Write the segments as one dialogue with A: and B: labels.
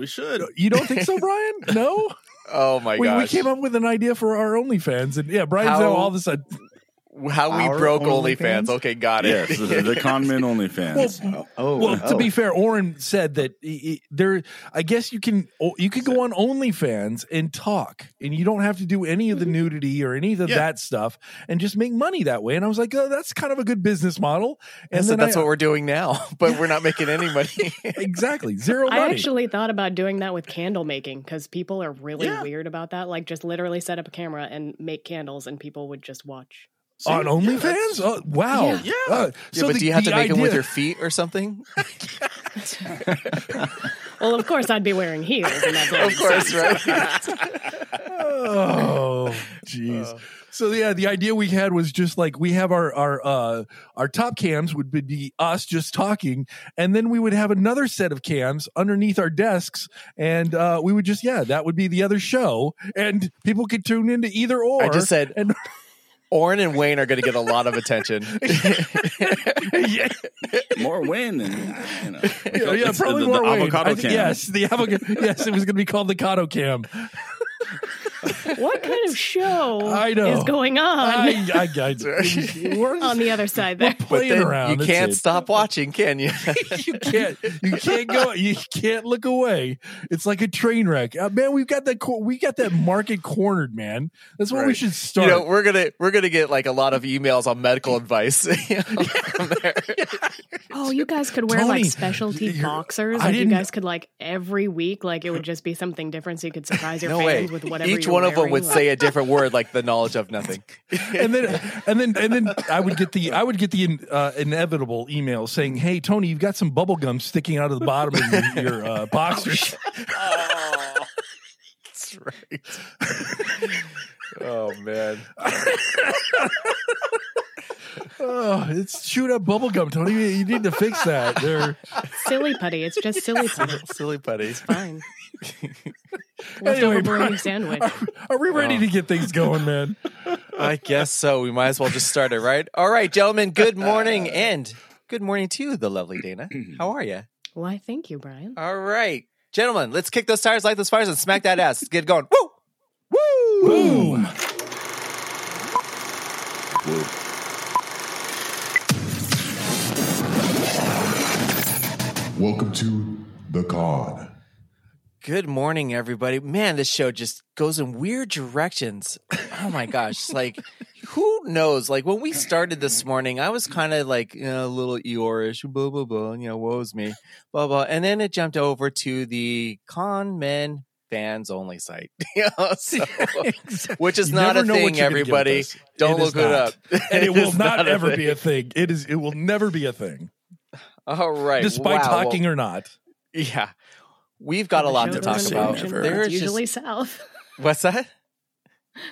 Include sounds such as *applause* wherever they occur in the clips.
A: We should.
B: You don't think so, Brian? *laughs* No.
C: Oh my
B: we, we came up with an idea for our OnlyFans, and yeah, Brian's
C: How-
B: now all of a sudden.
C: How we
A: Our
C: broke
A: OnlyFans?
C: OnlyFans? Okay, got it.
A: Yes, the, the conman OnlyFans.
B: Well,
D: Oh, oh
B: Well, to
D: oh.
B: be fair, Oren said that he- he- there. I guess you can oh, you can go on OnlyFans and talk, and you don't have to do any of the mm-hmm. nudity or any of
A: Yeah.
B: that stuff, and just make money that way. And I was like, oh, that's kind of a good business model. And
C: And so that's
B: I,
C: what we're doing now, *laughs* but we're not making any money. *laughs*
B: exactly zero
E: I actually thought about doing that with candle making because people are really
A: Yeah.
E: weird about that. Like, just literally set up a camera and make candles, and people would just watch.
A: See?
B: on
A: Yeah,
B: OnlyFans.
A: that's-
B: oh, wow.
E: Yeah.
B: Uh,
C: yeah,
B: so
C: but
B: the-
C: do you have to make them with your feet or something? *laughs*
E: Well, of course, I'd be wearing heels, and that's *laughs*
C: of course, right? *laughs*
B: oh jeez so yeah the idea we had was just like we have our our uh our top cams would be us just talking and then we would have another set of cams underneath our desks and uh we would just yeah that would be the other show and people could tune into either or
C: I just said
B: and
C: Oren and Wayne are going to get a lot of attention.
B: yeah, *laughs*
A: More win than you know.
B: yeah, yeah probably
A: the,
B: more
A: the
B: Wayne.
A: avocado
B: I think-
A: can.
B: yes the avocado yes it was going to be called the Cado cam *laughs*
E: What kind of show
B: I know.
E: is going on
B: I, I, I, *laughs* we're
E: on the other side there?
C: But
B: playing
C: then
B: around
C: you
B: that's
C: can't
B: it.
C: stop watching, can you? *laughs*
B: you can't you can't go you can't look away it's like a train wreck uh, man we've got that cor- we got that market cornered man that's what we
C: Right.
B: should
C: you
B: start
C: know, we're gonna we're gonna get like a lot of emails on medical advice. you know, from there.
E: Oh, you guys could wear
B: Tony,
E: like specialty boxers.
B: I
E: Like you guys could like every week, like it would just be something different, so you could surprise your
C: No way.
E: fans with whatever.
C: Each
E: you're
C: one of them would say a different word, like the knowledge of nothing. *laughs*
B: and then and then and then i would get the i would get the uh, inevitable email saying hey tony you've got some bubble gum sticking out of the bottom of your, your uh, *laughs* boxers
C: That's right. oh man.
B: oh it's chewed up bubble gum tony you, you need to fix that they're *laughs*
E: silly putty. It's just silly putty.
C: Silly putty.
E: Fine. *laughs*
B: Anyway,
E: Leftover bologna
B: Brian,
E: sandwich.
B: are, are we ready oh. to get things going man *laughs*
C: I guess so. We might as well just start it, right? All right, gentlemen. Good uh, morning, and good morning to you, the lovely Dana. *clears throat* How are you?
E: Why, thank you, Brian.
C: All right, gentlemen. Let's kick those tires, light those fires, and smack that ass. Let's get going. Woo! Woo!
B: boom
F: Welcome to the KON.
C: Good morning, everybody. Man, this show just goes in weird directions. Oh my gosh. Like, *laughs* who knows? Like, when we started this morning, I was kind of like, you know, a little Eeyore-ish, blah, blah, blah, you know, woe's me, blah, blah. And then it jumped over to the con men fans only site, *laughs* you know, *laughs* so, which is
B: You
C: not a thing,
B: you're gonna get with
C: everybody. Don't
B: It
C: look it up.
B: and it will
C: is
B: not,
C: a
B: ever be a thing. It is. It will never be a thing,
C: All right.
B: despite
C: Wow.
B: talking or not.
C: Yeah. We've got a lot to talk about.
E: direction,
A: There
E: but
C: There
E: it's
C: is
E: usually
C: just,
E: south. *laughs*
C: what's that?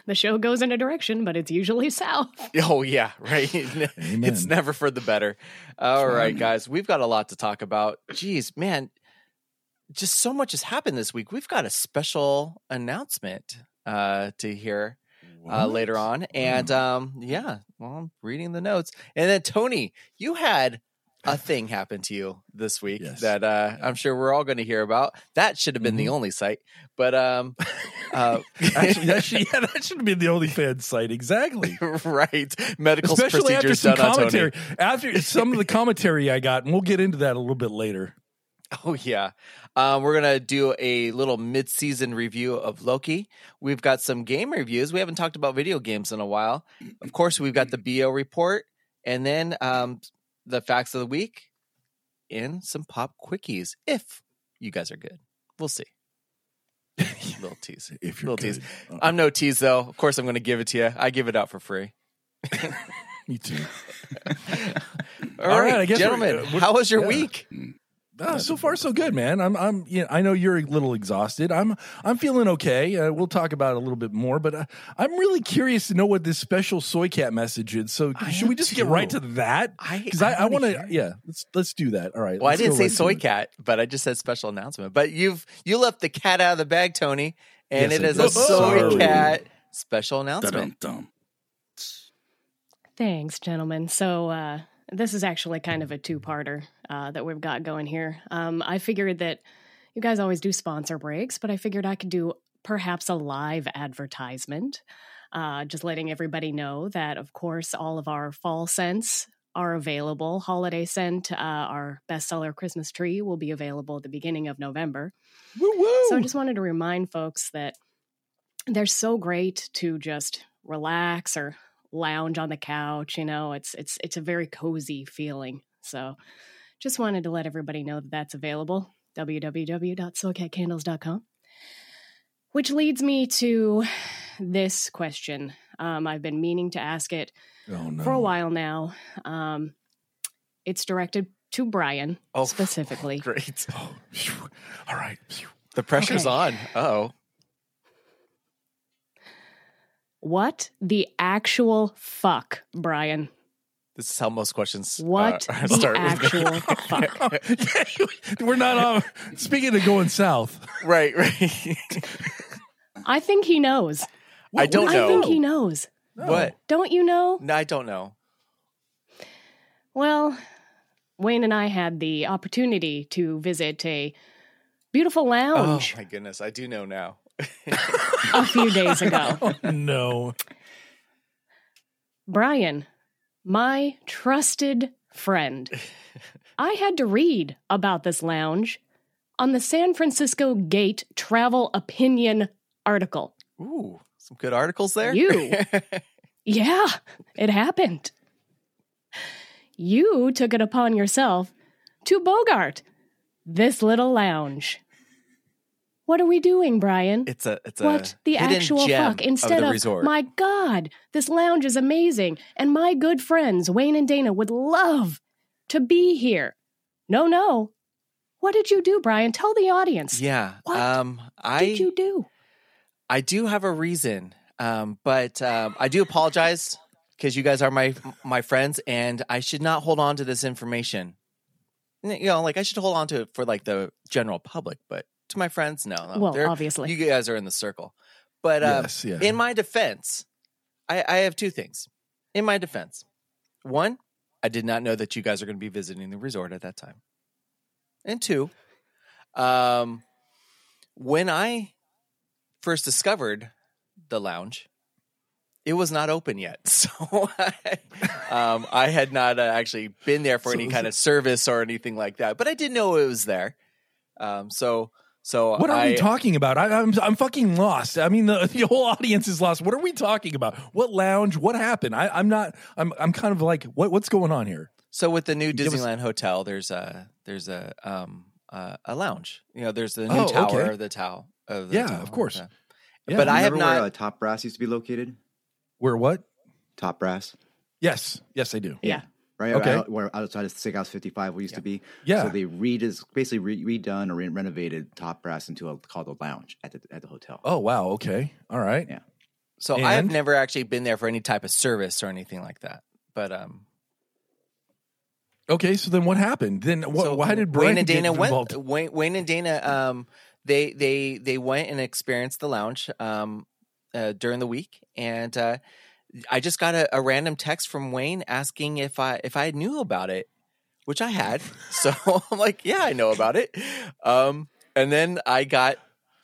E: The show goes in a direction, but it's usually south.
C: Oh yeah, *laughs* right. *laughs* it's never for the better. All right, guys, we've got a lot to talk about. Jeez, man, just so much has happened this week. We've got a special announcement uh, to hear uh, later on, and um, yeah, well, I'm reading the notes, and then Tony, you had a thing happened to you this week
B: Yes.
C: that uh, I'm sure we're all going to hear about. That should have been the only site, but um, *laughs* uh,
B: Actually, that should, *laughs* yeah, that should be the OnlyFans site. Exactly. *laughs*
C: right, medical
B: Especially after
C: procedures
B: some
C: done on Tony.
B: commentary. After some of the commentary I got, and we'll get into that a little bit later.
C: Oh yeah. Um, we're gonna do a little mid-season review of Loki. We've got some game reviews. We haven't talked about video games in a while. Of course, we've got the BO report, and then um, the facts of the week, and some pop quickies. If you guys are good, we'll see. *laughs* little tease.
B: If you're
C: Little tease.
B: good. Uh,
C: I'm no tease though. Of course, I'm going to give it to you. I give it out for free. *laughs*
B: me too.
C: All, *laughs*
B: All
C: right,
B: right, I guess
C: gentlemen.
B: uh,
C: how was your
B: yeah.
C: week?
B: Uh, so far, so good, man. I'm, I'm, you know, I know you're a little exhausted. I'm, I'm feeling okay. Uh, we'll talk about it a little bit more, but uh, I'm really curious to know what this special soy cat message is. So,
C: I
B: should we
C: am
B: just get right to that?
C: I
B: Because I, I,
C: wanna
B: want to, yeah. Let's let's do that. All right.
C: Well, I didn't say
B: right to
C: soy
B: it.
C: cat, but I just said special announcement. But you've you left the cat out of the bag, Tony, and
B: Yes,
C: it
B: I
C: is
B: did.
C: a soy
A: Sorry.
C: cat special announcement.
A: Dum-dum.
E: Thanks, gentlemen. So, uh, this is actually kind of a two parter uh, that we've got going here. Um, I figured that you guys always do sponsor breaks, but I figured I could do perhaps a live advertisement. Uh, just letting everybody know that, of course, all of our fall scents are available. Holiday scent, uh, our bestseller Christmas tree, will be available at the beginning of November.
B: Woo woo.
E: So I just wanted to remind folks that they're so great to just relax or lounge on the couch. You know, it's it's it's a very cozy feeling. So just wanted to let everybody know that that's available. www.soycatcandles.com. Which leads me to this question. Um, I've been meaning to ask it
B: oh, no.
E: for a while now. Um, it's directed to Brian
C: Oh, *laughs*
E: specifically.
C: Great. *laughs*
B: Oh, all right.
C: The pressure's
E: Okay.
C: on. Oh.
E: What the actual fuck, Brian?
C: This is how most questions uh,
E: What *laughs* the
C: start.
E: actual *laughs* fuck? *laughs*
B: We're not on. Speaking of going south,
C: right, right.
E: I think he knows.
C: I don't know.
E: I think he knows.
C: What?
E: Don't you know?
C: No, I don't know.
E: Well, Wayne and I had the opportunity to visit a beautiful lounge.
C: Oh
E: lounge
C: my goodness, I do know now.
E: A few days ago. *laughs*
B: Oh, no.
E: Brian, my trusted friend, I had to read about this lounge on the San Francisco Gate Travel Opinion article.
C: Ooh, some good articles there.
E: You. *laughs* Yeah, it happened. You took it upon yourself to Bogart this little lounge. What are we doing, Brian?
C: it's a it's a
E: what the actual fuck instead
C: of
E: of,
C: resort.
E: my god this lounge is amazing and my good friends wayne and dana would love to be here no no what did you do brian tell the audience
C: yeah.
E: What
C: Um I
E: did you do
C: I do have a reason. Um but um I do apologize because you guys are my my friends and I should not hold on to this information. You know, like I should hold on to it for like the general public, but to my friends, no. no.
E: well
C: They're-
E: obviously
C: you guys are in the circle. But um,
B: yes. Yeah.
C: in my defense, I, I have two things. In my defense, one, I did not know that you guys are going to be visiting the resort at that time. And two, um, when I first discovered the lounge, it was not open yet. *laughs* So I, um, I had not uh, actually been there for
B: So
C: any kind of service or anything like that, but I did know it was there. Um, so, so
B: what are
C: I,
B: we talking about? I, I'm I'm fucking lost. I mean, the, *laughs* the whole audience is lost. What are we talking about? What lounge? What happened? I, I'm not. I'm I'm kind of like, what what's going on here?
C: So with the new
B: Give us-
C: Disneyland hotel, there's a there's a um uh, a lounge. You know, there's the new
B: Oh,
C: tower
B: okay.
C: of the tower Of the
B: Yeah,
C: Tao
B: of course.
C: Hotel.
B: Yeah.
C: But I have
D: Remember
C: not.
D: where uh, Top Brass used to be located.
B: Where what?
D: Top Brass,
B: Yes, yes, I do.
E: yeah
D: right?
B: Okay.
D: Out, where outside of Steakhouse 55 we used to be.
B: Yeah.
D: So they redis basically re- redone or re- renovated Top Brass into a called a lounge at the at the hotel.
B: Oh wow. Okay. All right.
D: Yeah.
C: so I have never actually been there for any type of service or anything like that. But um,
B: Okay. So then what happened? Then what,
C: so
B: why did Brian
C: Wayne and Dana went?
B: involved?
C: Wayne, Wayne and Dana um they they they went and experienced the lounge um uh, during the week and uh, I just got a, a random text from Wayne asking if I if I knew about it, which I had. So *laughs* I'm like, yeah, I know about it. Um, and then I got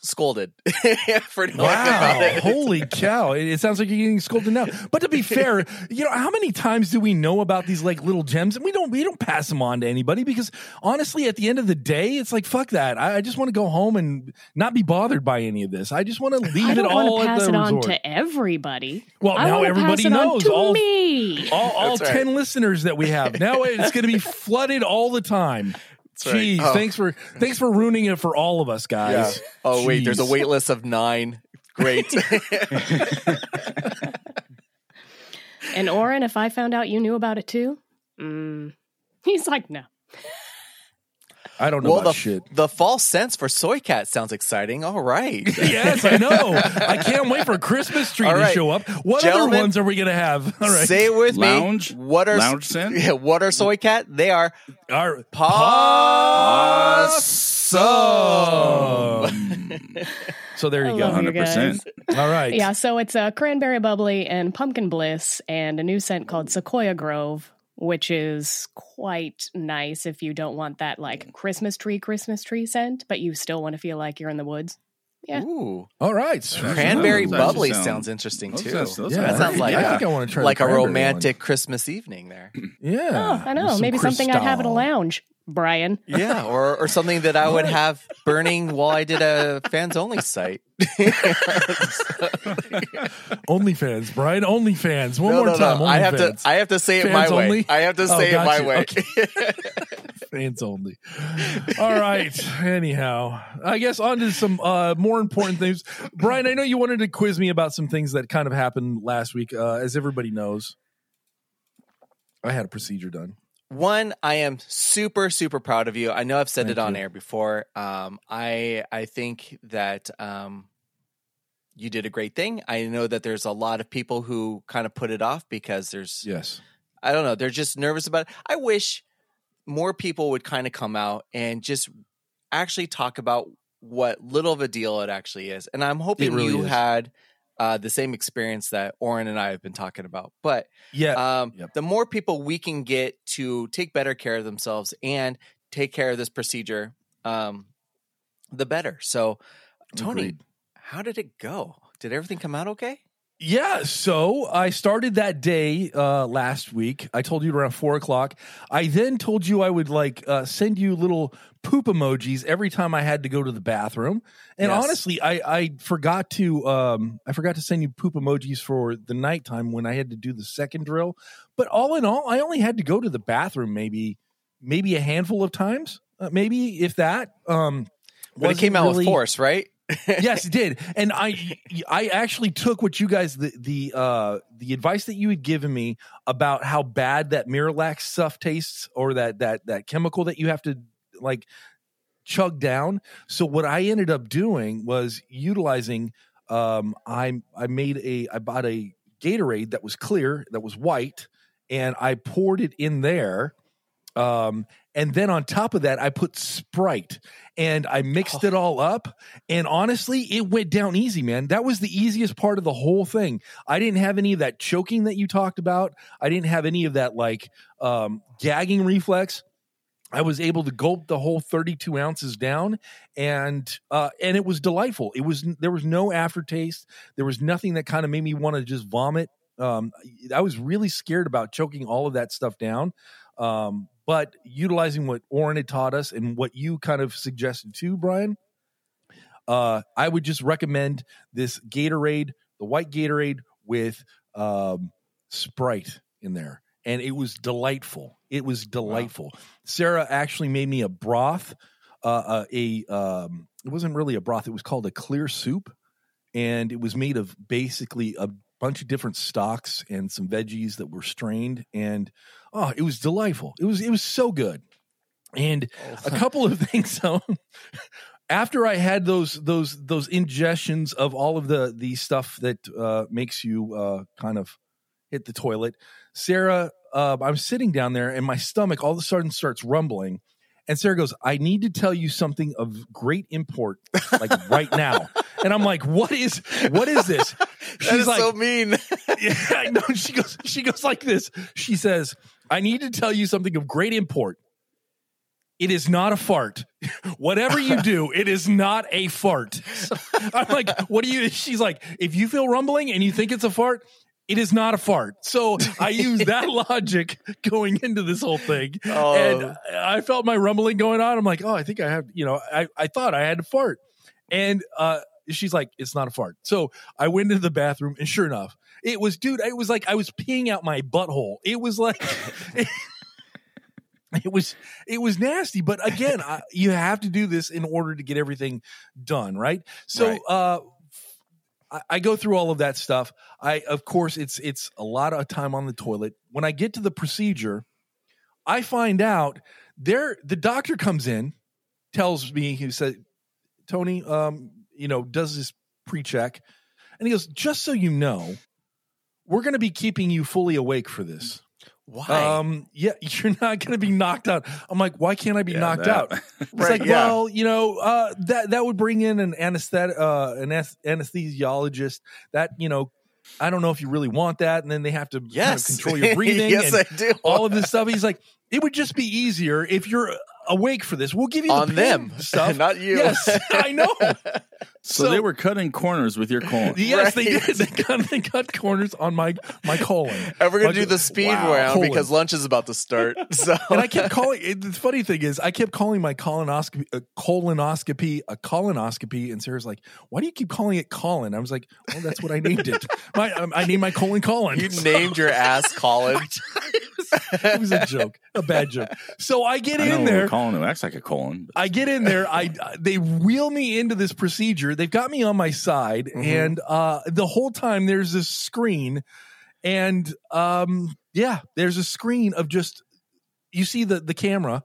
C: scolded *laughs* for knowing about
B: Wow!
C: it.
B: Holy *laughs* cow! It, it sounds like you're getting scolded now. But to be *laughs* fair, you know how many times do we know about these like little gems, and we don't we don't pass them on to anybody because honestly, at the end of the day, it's like fuck that. I, I just want to go home and not be bothered by any of this. I just want to leave it
E: don't
B: all
E: want to
B: at
E: pass
B: the
E: it on
B: resort.
E: to everybody
B: well,
E: I
B: now everybody
E: pass it on
B: knows
E: to
B: all
E: me
B: all, all
C: That's right.
B: ten listeners that we have. Now it's going to be flooded all the time.
C: That's right. Oh.
B: thanks for thanks for ruining it for all of us
C: Yeah.
B: guys.
C: Oh wait, there's a
B: Jeez.
C: wait list of nine. Great. *laughs*
E: and oren if i found out you knew about it too mm. he's like no
B: I don't know
C: well,
B: about
C: the
B: shit.
C: the false sense for soy cat sounds exciting. All right. *laughs*
B: yes, I know. I can't wait for a Christmas tree
C: All
B: to show up. What
C: Gentlemen,
B: other ones are we going to have? All right.
C: Say it with
A: Lounge?
C: me. What are
A: Lounge scent? *laughs*
C: Yeah, what are soy cat? They are
B: Our
C: Awesome. *laughs*
B: so there
E: I
B: you go.
A: 100%.
B: All right.
E: Yeah, so it's a cranberry bubbly and pumpkin bliss and a new scent called Sequoia Grove. Which is quite nice if you don't want that like mm. Christmas tree, Christmas tree scent, but you still want to feel like you're in the woods. Yeah.
C: Ooh,
B: All right.
C: cranberry
A: those
C: bubbly
A: sound-
C: sounds interesting
A: those
C: too.
A: sounds-
B: Yeah,
C: that sounds like
B: I
C: a,
B: think I want to try
C: like a
B: cranberry one.
C: romantic Christmas evening there.
B: Yeah.
E: Oh, I know.
B: some
E: Maybe something I'd have at a lounge, Brian.
C: Yeah, or or something that I would have burning while I did a fans only site. *laughs*
B: OnlyFans, Brian. OnlyFans. One
C: no,
B: more
C: no,
B: time.
C: no. I have to. I have to say it
B: Fans
C: my way. I have to
B: Oh,
C: say it my
B: gotcha.
C: way.
B: Okay. *laughs* Fans only. All right. Anyhow, I guess on to some uh, more important things. Brian, I know you wanted to quiz me about some things that kind of happened last week. Uh, as everybody knows, I had a procedure done.
C: One, I am super super proud of you. I know I've said
B: Thank
C: it on
B: you.
C: air before. Um, I I think that um, you did a great thing. I know that there's a lot of people who kind of put it off because there's
B: Yes.
C: I don't know. They're just nervous about it. I wish more people would kind of come out and just actually talk about what little of a deal it actually is. And I'm hoping
B: really
C: you
B: is.
C: had uh, the same experience that Oren and I have been talking about. But
B: Yeah.
C: um,
B: Yep.
C: the more people we can get to take better care of themselves and take care of this procedure, um, the better. So, Tony,
B: Agreed.
C: how did it go? Did everything come out okay?
B: Yeah, so I started that day uh, last week. I told you around four o'clock. I then told you I would like uh, send you little poop emojis every time I had to go to the bathroom. And
C: Yes.
B: honestly, I, I forgot to um, I forgot to send you poop emojis for the nighttime when I had to do the second drill. But all in all, I only had to go to the bathroom maybe maybe a handful of times, uh, maybe if that. Um,
C: But it came out with force, right?
B: Yes, it did. And I I actually took what you guys the the uh the advice that you had given me about how bad that Miralax stuff tastes or that that that chemical that you have to like chug down. So what I ended up doing was utilizing um I I made a I bought a Gatorade that was clear, that was white, and I poured it in there. Um and then on top of that, I put Sprite and I mixed it all up. And honestly, it went down easy, man. That was the easiest part of the whole thing. I didn't have any of that choking that you talked about. I didn't have any of that like um, gagging reflex. I was able to gulp the whole 32 ounces down, and uh, and it was delightful. It was there was no aftertaste. There was nothing that kind of made me want to just vomit. Um, I was really scared about choking all of that stuff down. Um, but utilizing what Oren had taught us and what you kind of suggested too, Brian, uh, I would just recommend this Gatorade, the white Gatorade with um, Sprite in there. And it was delightful. It was delightful. Sarah actually made me a broth, uh, uh, a um, it wasn't really a broth. It was called a clear soup, and it was made of basically a bunch of different stocks and some veggies that were strained. And oh, it was delightful. It was it was so good. And a *laughs* couple of *laughs* things though. After I had those those those ingestions of all of the the stuff that uh, makes you uh, kind of hit the toilet, Sarah, uh, I'm sitting down there and my stomach all of a sudden starts rumbling, and Sarah goes, "I need to tell you something of great import, like right now." And I'm like, "What is what is this?" *laughs*
C: She's That is so mean. *laughs*
B: yeah, I know. She goes, she goes like this. She says, I need to tell you something of great import. It is not a fart. *laughs* Whatever you do, it is not a fart. I'm like, what do you? She's like, if you feel rumbling and you think it's a fart, it is not a fart. So I use that *laughs* logic going into this whole thing.
C: Oh.
B: And I felt my rumbling going on. I'm like, oh, I think I have, you know, I, I thought I had to fart. And uh, she's like, it's not a fart. So I went into the bathroom, and sure enough, it was, dude, it was like I was peeing out my butthole. It was like, *laughs* it was, it was nasty. But again, I, you have to do this in order to get everything done, right? So,
C: Right.
B: uh, I, go through all of that stuff. I, of course, it's it's a lot of time on the toilet. When I get to the procedure, I find out there the doctor comes in, tells me he said, Tony, um, you know, does this pre-check, and he goes, just so you know, we're going to be keeping you fully awake for this.
C: Why?
B: Um, yeah, *laughs* you're not going to be knocked out. I'm like, why can't I be
A: Yeah,
B: knocked
A: that-
B: out? *laughs* It's
C: Right,
B: like,
C: yeah.
B: well, you know, uh, that that would bring in an anesthetic, uh, an anesthesiologist. That you know I don't know if you really want that. And then they have to kind of control your *laughs* breathing
C: yes,
B: and
C: I do.
B: all of this stuff. He's like, it would just be easier if you're awake for this. We'll give you the
C: on them,
B: stuff.
C: not you.
B: Yes, I know.
A: So, they were cutting corners with your colon. *laughs*
B: Yes, they did. They cut, they cut corners on my my colon. *laughs*
C: And we're gonna
B: Like,
C: do the speed
B: wow.
C: round
B: Colon.
C: because lunch is about to start. *laughs* So
B: And I kept calling. It, the funny thing is, I kept calling my colonoscopy a colonoscopy a colonoscopy, and Sarah's like, "Why do you keep calling it colon?" I was like, "Well, that's what I named it. My um, I named my colon colon."
C: you
B: So-
C: named your ass Colin.
B: it was a joke, a bad joke. So I get
A: I know
B: in there.
A: colon who acts like a colon. but-
B: I get in there. I they wheel me into this procedure. They've got me on my side,
C: Mhm.
B: and uh, the whole time there's this screen, and um, yeah, there's a screen of just you see the the camera,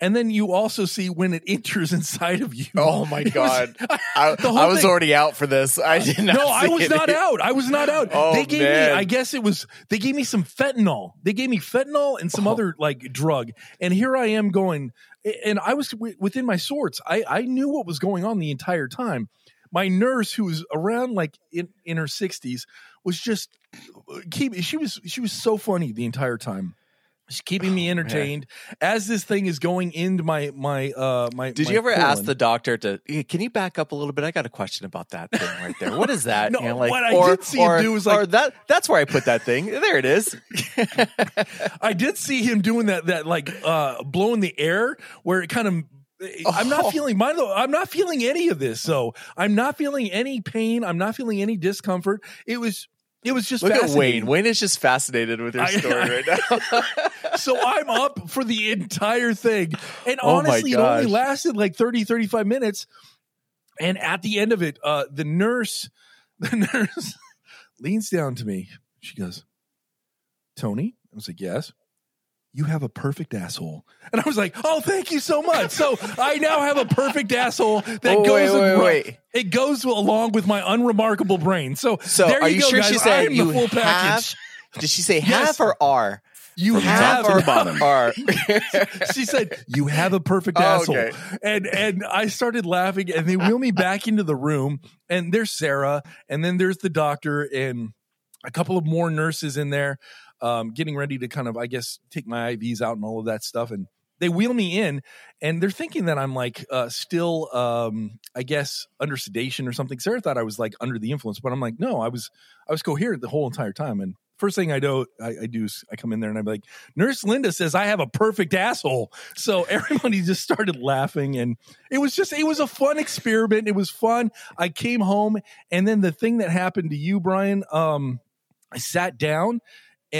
B: and then you also see when it *laughs* enters inside of you.
C: Oh my
B: It was-
C: god! *laughs* I, I was
B: thing-
C: already out for this. I did not.
B: no, I was
C: it.
B: not out. I was not out. *laughs*
C: Oh,
B: they gave
C: man.
B: me, I guess it was, they gave me some fentanyl. They gave me fentanyl and some
C: Oh.
B: other like drug. And here I am going, and I was w- within my sorts. I, I knew what was going on the entire time. My nurse, who was around like in, in her 60s, was just keep. She was she was so funny the entire time. She's keeping me
C: Oh,
B: entertained as this thing is going into my my uh my.
C: Did
B: my
C: you ever ask the doctor to? "Hey, Can you back up a little bit? I got a question about that thing right there. What is *laughs* that?
B: No,
C: You know, like,
B: what I
C: or,
B: did see him do was like-
C: that. That's where I put that thing. There it is. *laughs*
B: I did see him doing that that like uh blowing the air where it kind of I'm
C: Oh.
B: not feeling mind though I'm not feeling any of this. So I'm not feeling any pain. I'm not feeling any discomfort. It was it was just
C: Look at. Wayne. Wayne is just fascinated with your
B: I-
C: story right now. *laughs*
B: so I'm up for the entire thing. And
C: Oh
B: honestly, it only lasted like 30, 35 minutes. And at the end of it, uh, the nurse, *laughs* the nurse leans down to me. She goes, Tony? I was like, yes. You have a perfect asshole. And I was like, oh, thank you so much. So I now have a perfect asshole that
C: Oh,
B: goes
C: wait, wait, wait.
B: it goes along with my unremarkable brain. So,
C: So,
B: there you,
C: you
B: go,
C: sure
B: guys.
C: she said you
B: the full
C: have?
B: package.
C: Did she say
B: Yes.
C: half or R?
B: You have
C: or
A: bottom. *laughs*
C: R?
B: she said, "You have a perfect *laughs*
C: Oh,
B: asshole,"
C: okay.
B: and and I started laughing, and they wheel me back into the room, and there's Sarah, and then there's the doctor, and a couple of more nurses in there, um, getting ready to kind of, I guess, take my IVs out and all of that stuff, and they wheel me in, and they're thinking that I'm like uh, still, um, I guess, under sedation or something. Sarah thought I was like under the influence, but I'm like, no, I was, I was coherent the whole entire time, and. First thing I do, I, I do is I come in there and I'm like, Nurse Linda says I have a perfect asshole. So *laughs* everybody just started laughing and it was just it was a fun experiment. It was fun. I came home and then the thing that happened to you, Brian, um, I sat down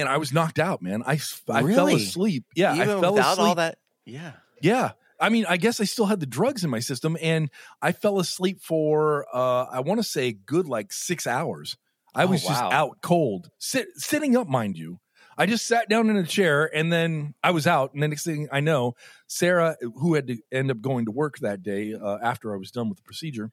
B: and I was knocked out, man. I I fell asleep. Yeah,
C: Even
B: I fell
C: without
B: asleep.
C: all that. Yeah.
B: Yeah. I mean, I guess I still had the drugs in my system and I fell asleep for uh I want to say good like 6 hours. I
C: Oh,
B: was just out cold. Sit, sitting up, mind you. I just sat down in a chair and then I was out. And the next thing I know, Sarah, who had to end up going to work that day uh, after I was done with the procedure,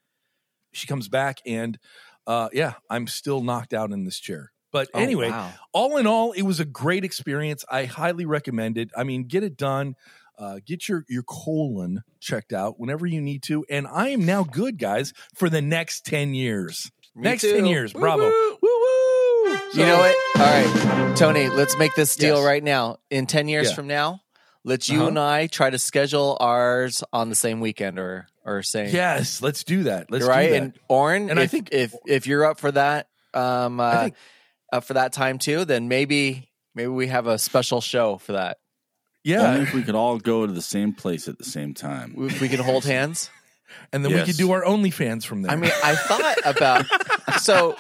B: she comes back and uh, yeah, I'm still knocked out in this chair. But
C: Oh,
B: anyway,
C: wow.
B: all in all, it was a great experience. I highly recommend it. I mean, get it done. Uh, get your your colon checked out whenever you need to. And I am now good, guys, for the next ten years.
C: Me
B: next
C: too.
B: ten years,
C: Woo,
B: bravo.
C: woo.
B: Woo woo!
C: You know what? All right, Tony, let's make this deal
B: Yes.
C: right now. In 10 years
B: Yeah.
C: from now, let's you
B: Uh-huh.
C: and I try to schedule ours on the same weekend or or same.
B: Yes, let's do that. Let's
C: right.
B: do that.
C: And Oren,
B: And I think-
C: if if you're up for that, um, uh,
B: I think-
C: up for that time too, then maybe maybe we have a special show for that.
B: yeah,
A: Only if we could all go to the same place at the same time.
C: We, we can hold *laughs* hands.
B: and then we could do our OnlyFans from there.
C: I mean, I thought about *laughs* so.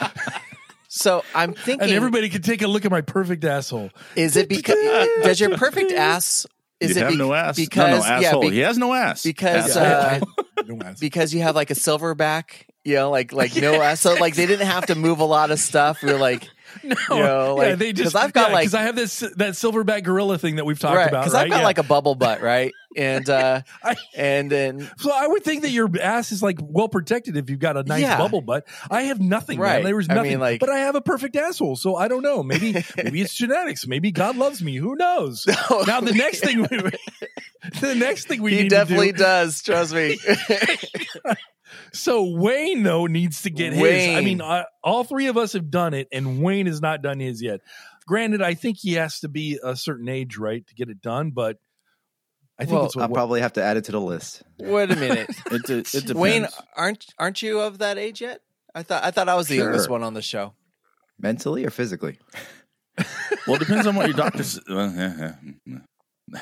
C: So I'm thinking,
B: and everybody could take a look at my perfect asshole.
C: is it because does your perfect ass? Is
A: you
C: it
A: have
C: be-
A: no ass.
C: Because
A: no, no
C: yeah,
A: asshole.
C: be-
A: he has no ass.
C: because,
A: Asshole.
C: uh, *laughs*
B: No ass.
C: because you have like a silverback, you know, like like no ass. So like they didn't have to move a lot of stuff. We're like, *laughs*
B: no,
C: know,
B: yeah,
C: like-
B: they just
C: 'cause I've got, like-
B: because I have this that silverback gorilla thing that we've talked
C: right?
B: about.
C: Because
B: right?
C: I've got
B: Yeah.
C: like a bubble butt, right? And uh *laughs*
B: I-
C: and then
B: So I would think that your ass is like well protected if you've got a nice
C: Yeah.
B: bubble butt. I have nothing, man.
C: Right.
B: There was
C: I
B: nothing,
C: mean, like-
B: but I have a perfect asshole. So I don't know. Maybe *laughs* maybe it's genetics. Maybe God loves me. Who knows? now the next thing we the next thing we
C: he definitely
B: do.
C: does. Trust me.
B: So Wayne though needs to get his. I mean, uh, all three of us have done it, and Wayne has not done his yet. Granted, I think he has to be a certain age, right, to get it done. But I think
C: Well,
B: it's
D: I'll
B: what,
D: probably have to add it to the list.
C: Wait a minute, *laughs*
A: It, de- it depends.
C: Wayne, aren't aren't you of that age yet? I thought I thought I was the youngest one on the show.
D: Mentally or physically? *laughs*
A: well, it depends on what your doctor says. Well, yeah, yeah.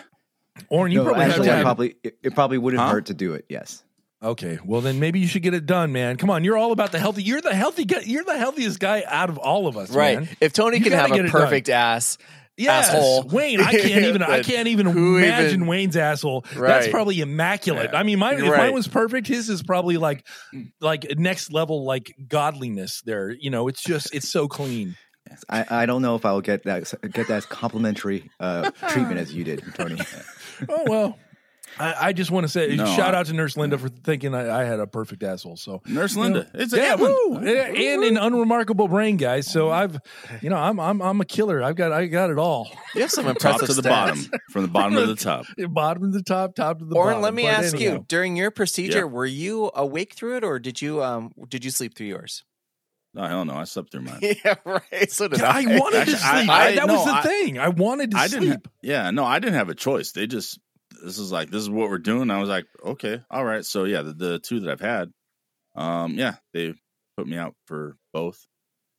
B: Oren, you
D: no,
B: probably
D: actually,
B: have
D: I
B: time.
D: probably it, it probably wouldn't
A: Huh?
D: hurt to do it. Yes.
B: Okay, well then maybe you should get it done, man. Come on, you're all about the healthy. You're the healthy guy. You're the healthiest guy out of all of us,
C: Right.
B: man.
C: If Tony
B: You
C: can have
B: get
C: a perfect ass,
B: Yes,
C: asshole.
B: Wayne. I can't even. I *laughs* can't even imagine
C: even-
B: Wayne's asshole. That's probably immaculate.
A: Yeah.
B: I mean, mine. If
C: Right.
B: mine was perfect, his is probably like, like next level, like godliness. There, you know, it's just it's so clean.
D: I, I don't know if I will get that get that complimentary uh, treatment as you did, Tony. *laughs*
B: Oh well. I, I just want to say
A: No,
B: shout
A: I-
B: out to Nurse Linda for thinking I, I had a perfect asshole. So
A: Nurse Linda. It's a
B: yeah,
A: good one.
B: woo, and an unremarkable brain, guys. So I've, you know, I'm I'm I'm a killer. I've got I got it all.
C: you have some
A: Top
C: impressive
A: to the
C: stats.
A: bottom, from the bottom to the *laughs* top.
B: Bottom to the top, top to the
C: Oren,
B: bottom.
C: let me
B: But
C: ask
B: anyhow.
C: you: during your procedure,
A: Yeah.
C: were you awake through it, or did you um did you sleep through yours?
A: No, hell no. I slept through mine. *laughs*
C: yeah, right. So did
B: Yeah, I wanted to
A: Actually, I-
B: sleep. I,
A: I-
B: that
A: no,
B: was the
A: I-
B: thing. I wanted to
A: I
B: sleep.
A: didn't. Yeah, no, I didn't have a choice. They just this is like this is what we're doing. I was like, okay, all right. So yeah, the, the two that I've had, um, yeah, they put me out for both.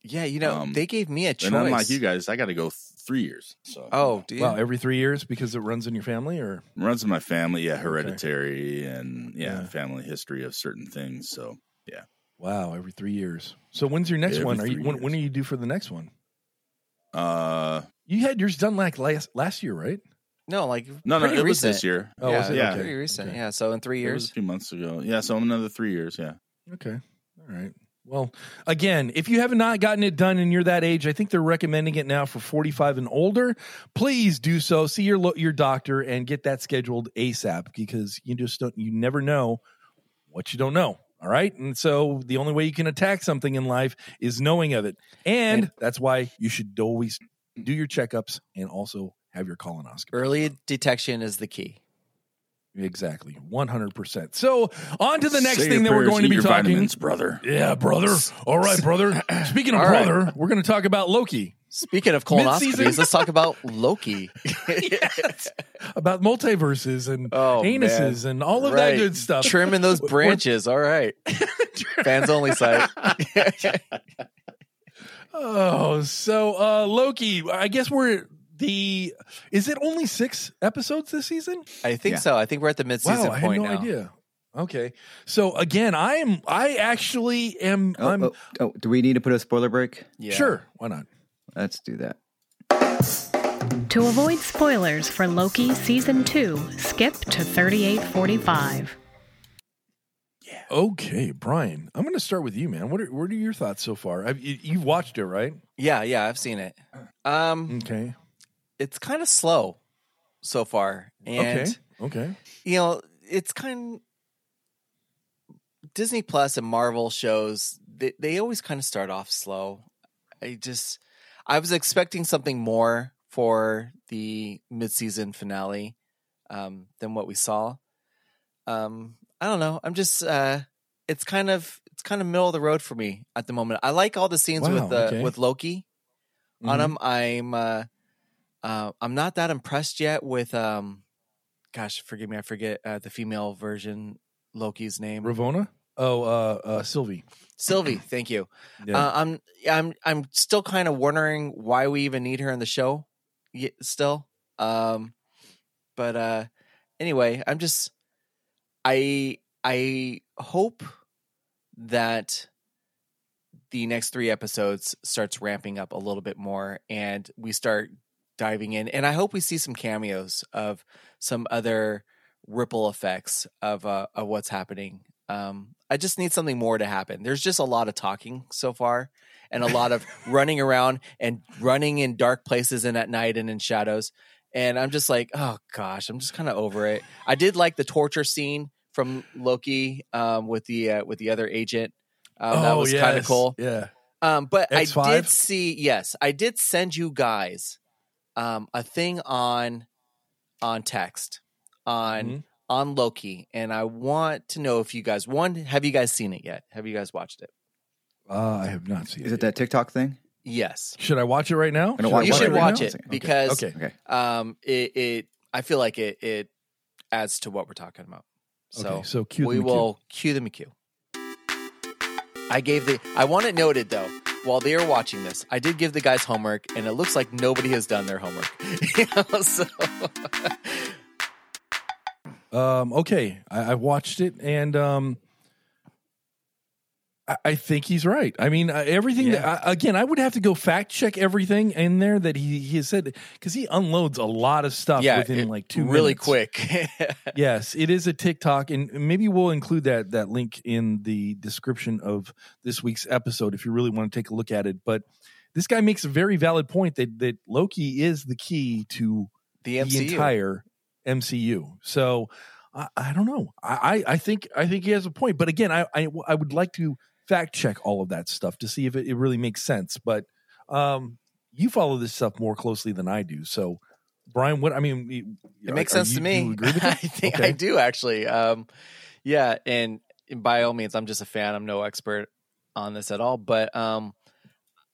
C: Yeah, you know,
A: Um,
C: they gave me a choice.
A: And unlike you guys, I got to go th- three years. So
C: Oh, do?
B: Wow, every three years because it runs in your family, or
A: runs in my family. Yeah, hereditary and yeah,
B: Yeah.
A: family history of certain things. So yeah,
B: wow, every three years. So when's your next
A: Every
B: one? Are you when, when are you due for the next one?
A: uh,
B: You had yours done like last last year, right?
C: No, like
A: no, no,
C: pretty
A: it was
C: recent.
A: this year.
B: Oh,
C: yeah,
B: was it?
A: Yeah.
C: pretty recent.
B: Okay.
C: Yeah, so in three
A: It was
C: years.
A: a few months ago. Yeah, so another three years. Yeah.
B: Okay. All right. Well, again, if you have not gotten it done and you're that age, I think they're recommending it now for 45 and older. Please do so. See your lo- your doctor and get that scheduled ASAP because you just don't you never know what you don't know. All right? And so the only way you can attack something in life is knowing of it. And,
C: And-
B: that's why you should always do your checkups and also have your colonoscopy.
C: Early detection is the key.
B: Exactly. 100%. So, on to the next
A: Say
B: thing
A: your
B: that we're going to be
A: your
B: talking
A: vitamins, brother.
B: yeah, brother. All right, brother. *clears throat* Speaking of
C: All right.
B: brother, we're going to talk about Loki,
C: Speaking of colonoscopies, let's talk about Loki. *laughs*
B: about multiverses and
C: Oh,
B: anuses and all of
C: Right.
B: that good stuff.
C: Trimming those branches. All right. *laughs* Fans only site. *laughs*
B: Oh, so uh Loki, I guess we're the is it only 6 episodes this season?
C: I think
D: Yeah.
C: so. I think we're at the mid-season
B: Wow, I had
C: point
B: no
C: now.
B: idea. Okay. So again, I am I actually am
D: Oh,
B: I'm
D: oh, oh, do we need to put a spoiler break?
C: Yeah.
B: sure, why not?
D: Let's do that.
E: To avoid spoilers for Loki Season 2, skip to 3845. Yeah.
B: Okay, Brian, I'm going to start with you, man. What are what are your thoughts so far? I've, you, you've watched it, right?
C: Yeah, yeah, I've seen it. Um,
B: Okay.
C: It's kind of slow so far, and
B: okay. Okay.
C: you know, it's kind. Disney Plus and Marvel shows they they always kind of start off slow. I just I was expecting something more for the mid-season finale um, than what we saw. Um, I don't know. I'm just uh, it's kind of it's kind of middle of the road for me at the moment. I like all the scenes
B: Wow,
C: with the
B: okay.
C: with Loki on
B: Mhm.
C: them. I'm uh, uh, I'm not that impressed yet with um, gosh, forgive me, I forget uh, the female version Loki's name.
B: Ravonna? Oh, uh, uh, Sylvie.
C: Sylvie, *clears throat* thank you.
B: Yeah.
C: Uh, I'm I'm I'm still kind of wondering why we even need her in the show. Yet still, um, but uh, anyway, I'm just I I hope that the next three episodes starts ramping up a little bit more, and we start diving in. And I hope we see some cameos of some other ripple effects of uh, of what's happening. Um, I just need something more to happen. There's just a lot of talking so far, and a lot of *laughs* running around and running in dark places and at night and in shadows. And I'm just like, oh gosh, I'm just kind of over it. I did like the torture scene from Loki um, with the uh, with the other agent. Um, that
B: Oh,
C: was kind of cool.
B: Yeah.
C: Um, but I
B: X5?
C: did see, yes, I did send you guys um, a thing on on text on
B: Mhm.
C: on Loki, and I want to know if you guys one have you guys seen it yet? Have you guys watched it?
B: Uh, I have not seen
D: Is
B: it.
D: it that TikTok thing?
C: Yes,
B: Should I watch it right now?
D: Gonna
B: Should I
D: watch
C: you
D: it
C: should
D: right
C: watch
D: now?
C: it
D: Okay.
C: because
B: Okay.
D: Okay.
C: um, it, it I feel like it it adds to what we're talking about. So,
B: okay, so cue
C: we
B: the
C: will cue the McHugh. I gave the. I want it noted though. While they are watching this, I did give the guys homework, and it looks like nobody has done their homework. *laughs* So
B: Um, okay, I, I watched it, and um, I, think he's right. I mean, uh, everything.
C: Yeah.
B: That, I, again, I would have to go fact check everything in there that he he has said because he unloads a lot of stuff
C: yeah,
B: within
C: it-
B: like two
C: really
B: minutes.
C: quick. *laughs* *laughs*
B: yes, it is a TikTok, and maybe we'll include that that link in the description of this week's episode if you really want to take a look at it. But this guy makes a very valid point that that Loki is the key to
C: the MCU.
B: the entire MCU. So I, I don't know. I, I I think I think he has a point. But again, I, I I would like to fact check all of that stuff to see if it, it really makes sense. But um, you follow this stuff more closely than I do. So Brian, what I mean,
C: it
B: are-
C: makes
B: are
C: sense
B: you-
C: to me. *laughs* I think
B: Okay.
C: I do actually. Um, yeah, and, and by all means, I'm just a fan. I'm no expert on this at all, but um,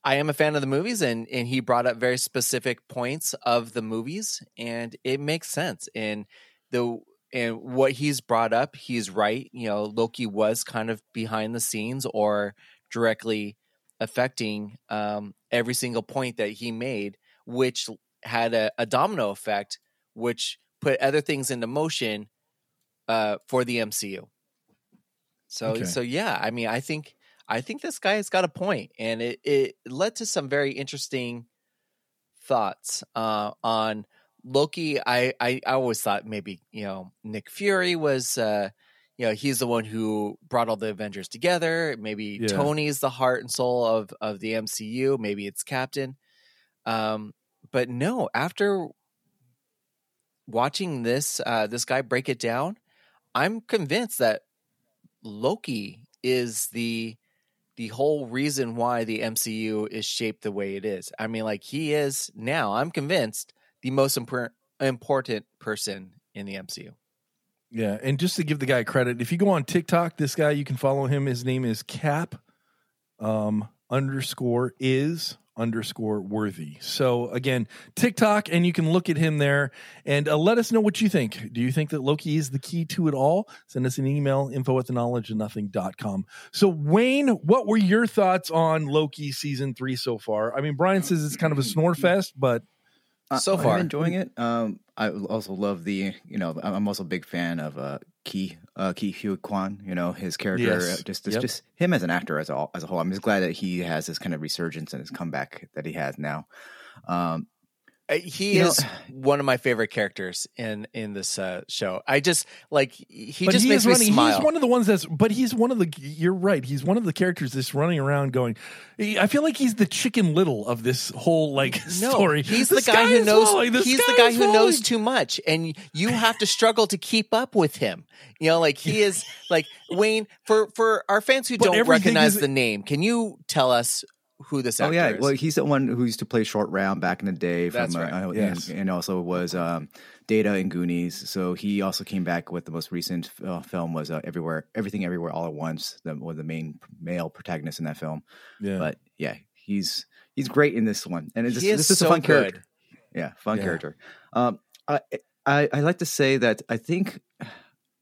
C: I am a fan of the movies, and and he brought up very specific points of the movies, and it makes sense. And the and what he's brought up, he's right. You know, Loki was kind of behind the scenes or directly affecting um, every single point that he made, which had a, a domino effect, which put other things into motion uh, for the MCU. So,
B: Okay.
C: so yeah, I mean, I think I think this guy has got a point, and it it led to some very interesting thoughts uh, on Loki. I, I I always thought maybe you know Nick Fury was. Uh, you know he's the one who brought all the Avengers together. Maybe
B: Yeah.
C: Tony's the heart and soul of of the MCU. Maybe it's Captain. Um, but no, after watching this uh, this guy break it down, I'm convinced that Loki is the the whole reason why the MCU is shaped the way it is. I mean, like he is now. I'm convinced the most impor- important person in the MCU.
B: Yeah, and just to give the guy credit, if you go on TikTok, this guy you can follow him. His name is Cap um, underscore is underscore worthy. So again, TikTok, and you can look at him there and uh, let us know what you think. Do you think that Loki is the key to it all? Send us an email, info at the knowledge of nothing.com. So Wayne, what were your thoughts on Loki season three so far? I mean, Brian says it's kind of a snore fest, but
C: So
D: I'm
C: far.
D: enjoying it. Um, I also love the, you know, I'm I'm also a big fan of uh, Ki uh, Ke Huy Quan. You know, his character,
B: Yes.
D: uh, just just,
B: Yep.
D: just him as an actor as a whole- as a whole. I'm just glad that he has this kind of resurgence and his comeback that he has now. Um,
C: Uh, He
D: You know-
C: is one of my favorite characters in in this uh, show. I just like he just
B: he
C: makes me
B: running.
C: smile.
B: He's one of the ones that's. But he's one of the. You're right. He's one of the characters that's running around going. I feel like he's the Chicken Little of this whole like *laughs*
C: no,
B: story.
C: he's
B: The
C: the, guy who knows.
B: falling. The
C: he's the guy who knows too much, and you have to struggle to keep up with him. You know, like he is like Wayne. For for our fans who
B: But
C: don't recognize
B: is-
C: the name, can you tell us who this actor oh
D: yeah,
C: is?
D: well he's the one who used to play Short Round back in the day. From,
C: That's
D: uh,
C: right.
D: uh,
B: Yes.
D: and, and also was um, Data in Goonies. So he also came back with the most recent uh, film was uh, Everywhere, Everything Everywhere All at Once. The was the main male protagonist in that film.
B: Yeah.
D: But yeah, he's he's great in this one, and it's just,
C: is
D: this is
C: so
D: a fun
C: good.
D: character. Yeah, fun
B: Yeah.
D: character. Um, I, I I like to say that I think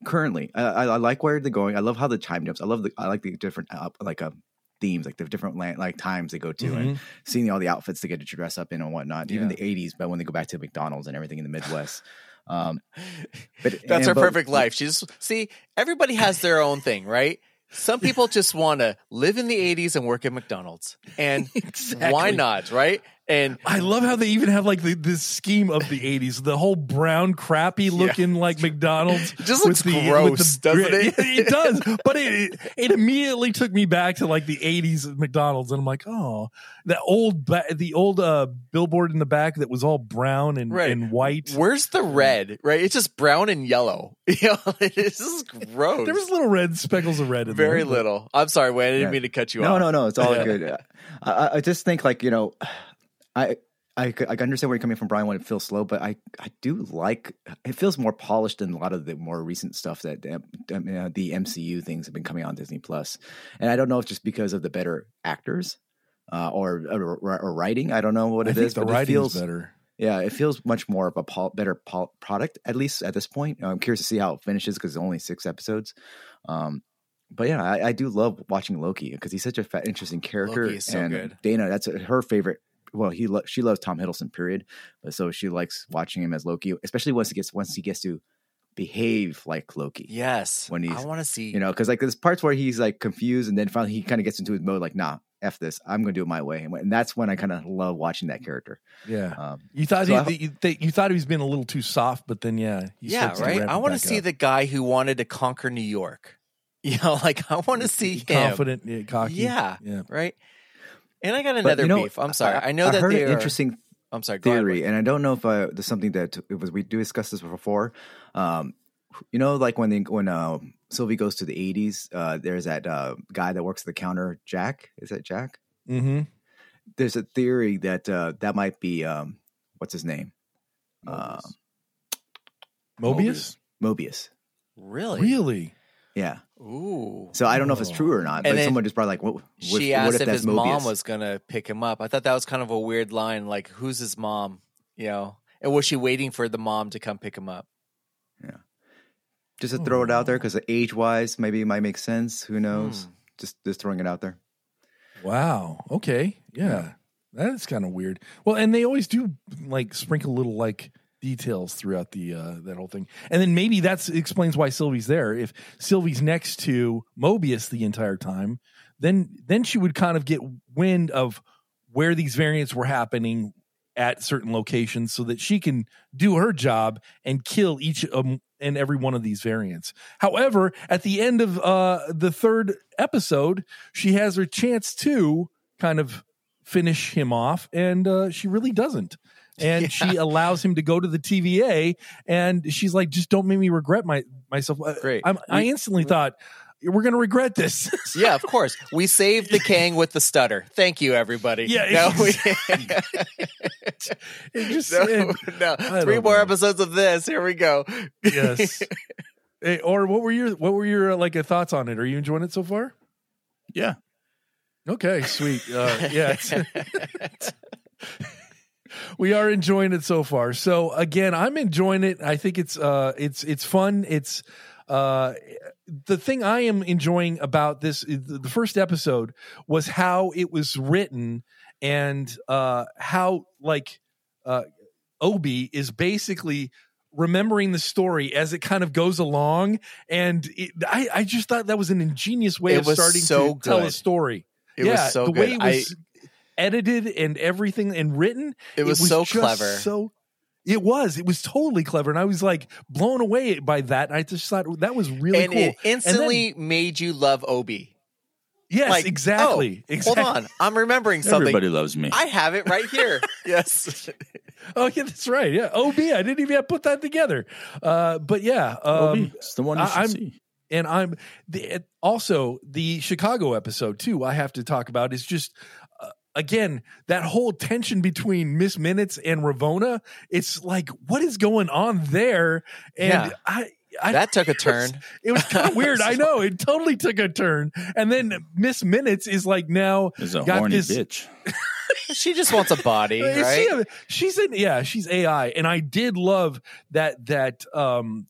D: currently I, I I like where they're going. I love how the time jumps. I love the I like the different uh, like um themes, like the different land, like times they go to, and
B: Mhm.
D: seeing all the outfits they get to dress up in and whatnot. Even
C: Yeah.
D: the '80s, but when they go back to McDonald's and everything in the Midwest. Um, *laughs* but
C: That's her
D: but-
C: perfect life. She's see, everybody has their own thing, right? Some people just want to live in the 80s and work at McDonald's. And *laughs* why not, right? And
B: I love how they even have like the, this scheme of the '80s, the whole brown, crappy looking like McDonald's.
C: It just looks gross, doesn't it? *laughs*
B: It does, but it, it it immediately took me back to like the '80s McDonald's, and I'm like, oh, that old ba- the old uh, billboard in the back that was all brown and,
C: Right.
B: and white.
C: where's the red, right? It's just brown and yellow. *laughs* You know, it's just gross.
B: There was little red speckles of red in
C: very
B: there. but-
C: little. I'm sorry, Wayne. I didn't
D: Yeah.
C: mean to cut you
D: no,
C: off.
D: no, no. No. It's all *laughs* good. I, I- I just think like you know, I I, I understand where you're coming from, Brian, when it feels slow, but I, I do like it feels more polished than a lot of the more recent stuff that um, uh, the MCU things have been coming on Disney Plus. And I don't know if just because of the better actors uh, or, or, or writing. I don't know what
B: I
D: it is,
B: the
D: but it
B: writing
D: feels
B: is better.
D: Yeah, it feels much more of a pol- better pol- product, at least at this point. I'm curious to see how it finishes because it's only six episodes. Um, but yeah, I, I do love watching Loki because he's such a fa- interesting character.
C: So
D: and
C: good.
D: Dana, that's her favorite. Well, he lo- she loves Tom Hiddleston, period. But so she likes watching him as Loki, especially once he gets once he gets to behave like Loki.
C: Yes.
D: When he's-
C: I want to see.
D: You know, because like there's parts where he's like confused, and then finally he kind of gets into his mode, like, "Nah, f this, I'm going to do it my way," and, that's when I kind of love watching that character.
B: Yeah.
D: Um,
B: You thought
D: So
B: he,
D: I
B: you, that you thought he was being a little too soft, but then yeah, he
C: yeah, right. I want to see
B: up.
C: the guy who wanted to conquer New York. *laughs* You know, like I want to see him.
B: confident, yeah, cocky.
C: Yeah.
B: yeah.
C: Right. And I got another
D: you know,
C: beef. I'm sorry. I, know
D: I
C: that
D: heard an
C: are.
D: interesting
C: I'm sorry.
D: theory, and I don't know if uh, there's something that it was we do discuss this before. Um, you know, like when they, when uh, Sylvie goes to the 80s, uh, there's that uh, guy that works at the counter, Jack. Is that Jack?
B: Mm-hmm.
D: There's a theory that uh, that might be um, what's his name, Uh,
B: Mobius?
D: Mobius.
C: Really?
B: Really?
D: Yeah.
C: Ooh.
D: So I don't know if it's true or not,
C: And
D: but someone just brought like, what, what,
C: she
D: what if
C: if,
D: that's
C: his
D: Mobius?
C: mom was gonna pick him up. I thought that was kind of a weird line. Like, who's his mom? You know, and was she waiting for the mom to come pick him up?
D: Yeah, just to throw it out
C: Oh.
D: there because age wise, maybe it might make sense. Who knows?
C: Hmm.
D: Just just throwing it out there.
B: Wow. Okay. Yeah. That is kind of weird. Well, and they always do like sprinkle a little like details throughout the uh that whole thing. And then maybe that explains why Sylvie's there. If Sylvie's next to Mobius the entire time, then then she would kind of get wind of where these variants were happening at certain locations so that she can do her job and kill each um, and every one of these variants. However, at the end of uh, the third episode, she has her chance to kind of finish him off, and uh, she really doesn't. *laughs* And she allows him to go to the TVA, and she's like, "Just don't make me regret my myself." Uh,
C: Great.
B: I'm, I
C: We-
B: instantly thought we're going to regret this. *laughs*
C: Yeah, of course. We saved the Kang with the stutter. Thank you, everybody.
B: Yeah,
C: No, we- *laughs*
B: It just
C: no,
B: it-
C: no. Three more
B: know.
C: episodes of this. Here we go.
B: yes. Hey, or what were your what were your uh, like uh, thoughts on it? Are you enjoying it so far?
A: Yeah.
B: Okay, sweet. Uh, yeah, it's- we are enjoying it so far. So again, I'm enjoying it. I think it's uh, it's it's fun. It's uh, the thing I am enjoying about this. The first episode was how it was written and uh, how like uh, Obi is basically remembering the story as it kind of goes along and it, I, I just thought that was an ingenious way
C: It
B: of starting
C: so
B: to tell a story
C: It
B: yeah,
C: was so
B: the
C: good.
B: way it was edited and everything and written.
C: It was so
B: just
C: clever.
B: So it was. It was totally clever, and I was like blown away by that. I just thought that was really
C: and
B: cool.
C: it instantly made you love Obi.
B: yes,
C: like,
B: exactly.
C: oh,
B: exactly.
C: Hold on. I'm remembering something.
A: Everybody loves me.
C: I have it right here. *laughs* yes. *laughs*
B: Oh yeah, that's right. Yeah, OB. I didn't even put that together. Uh, but yeah,
A: Obi,
B: um,
A: it's the one you
B: I-
A: should
B: I'm-
A: see.
B: and I'm the, also the Chicago episode too. I have to talk about is just uh, again that whole tension between Miss Minutes and Ravonna. It's like what is going on there, and
C: Yeah.
B: I. I,
C: That took a *laughs* turn.
B: It was kind of *laughs* weird. I know it totally took a turn, and then Miss Minutes is like now
A: Is a
B: got
A: horny
B: this-
A: bitch. *laughs*
C: She just wants a body, right?
B: she a- she's an yeah, she's AI, and I did love that that um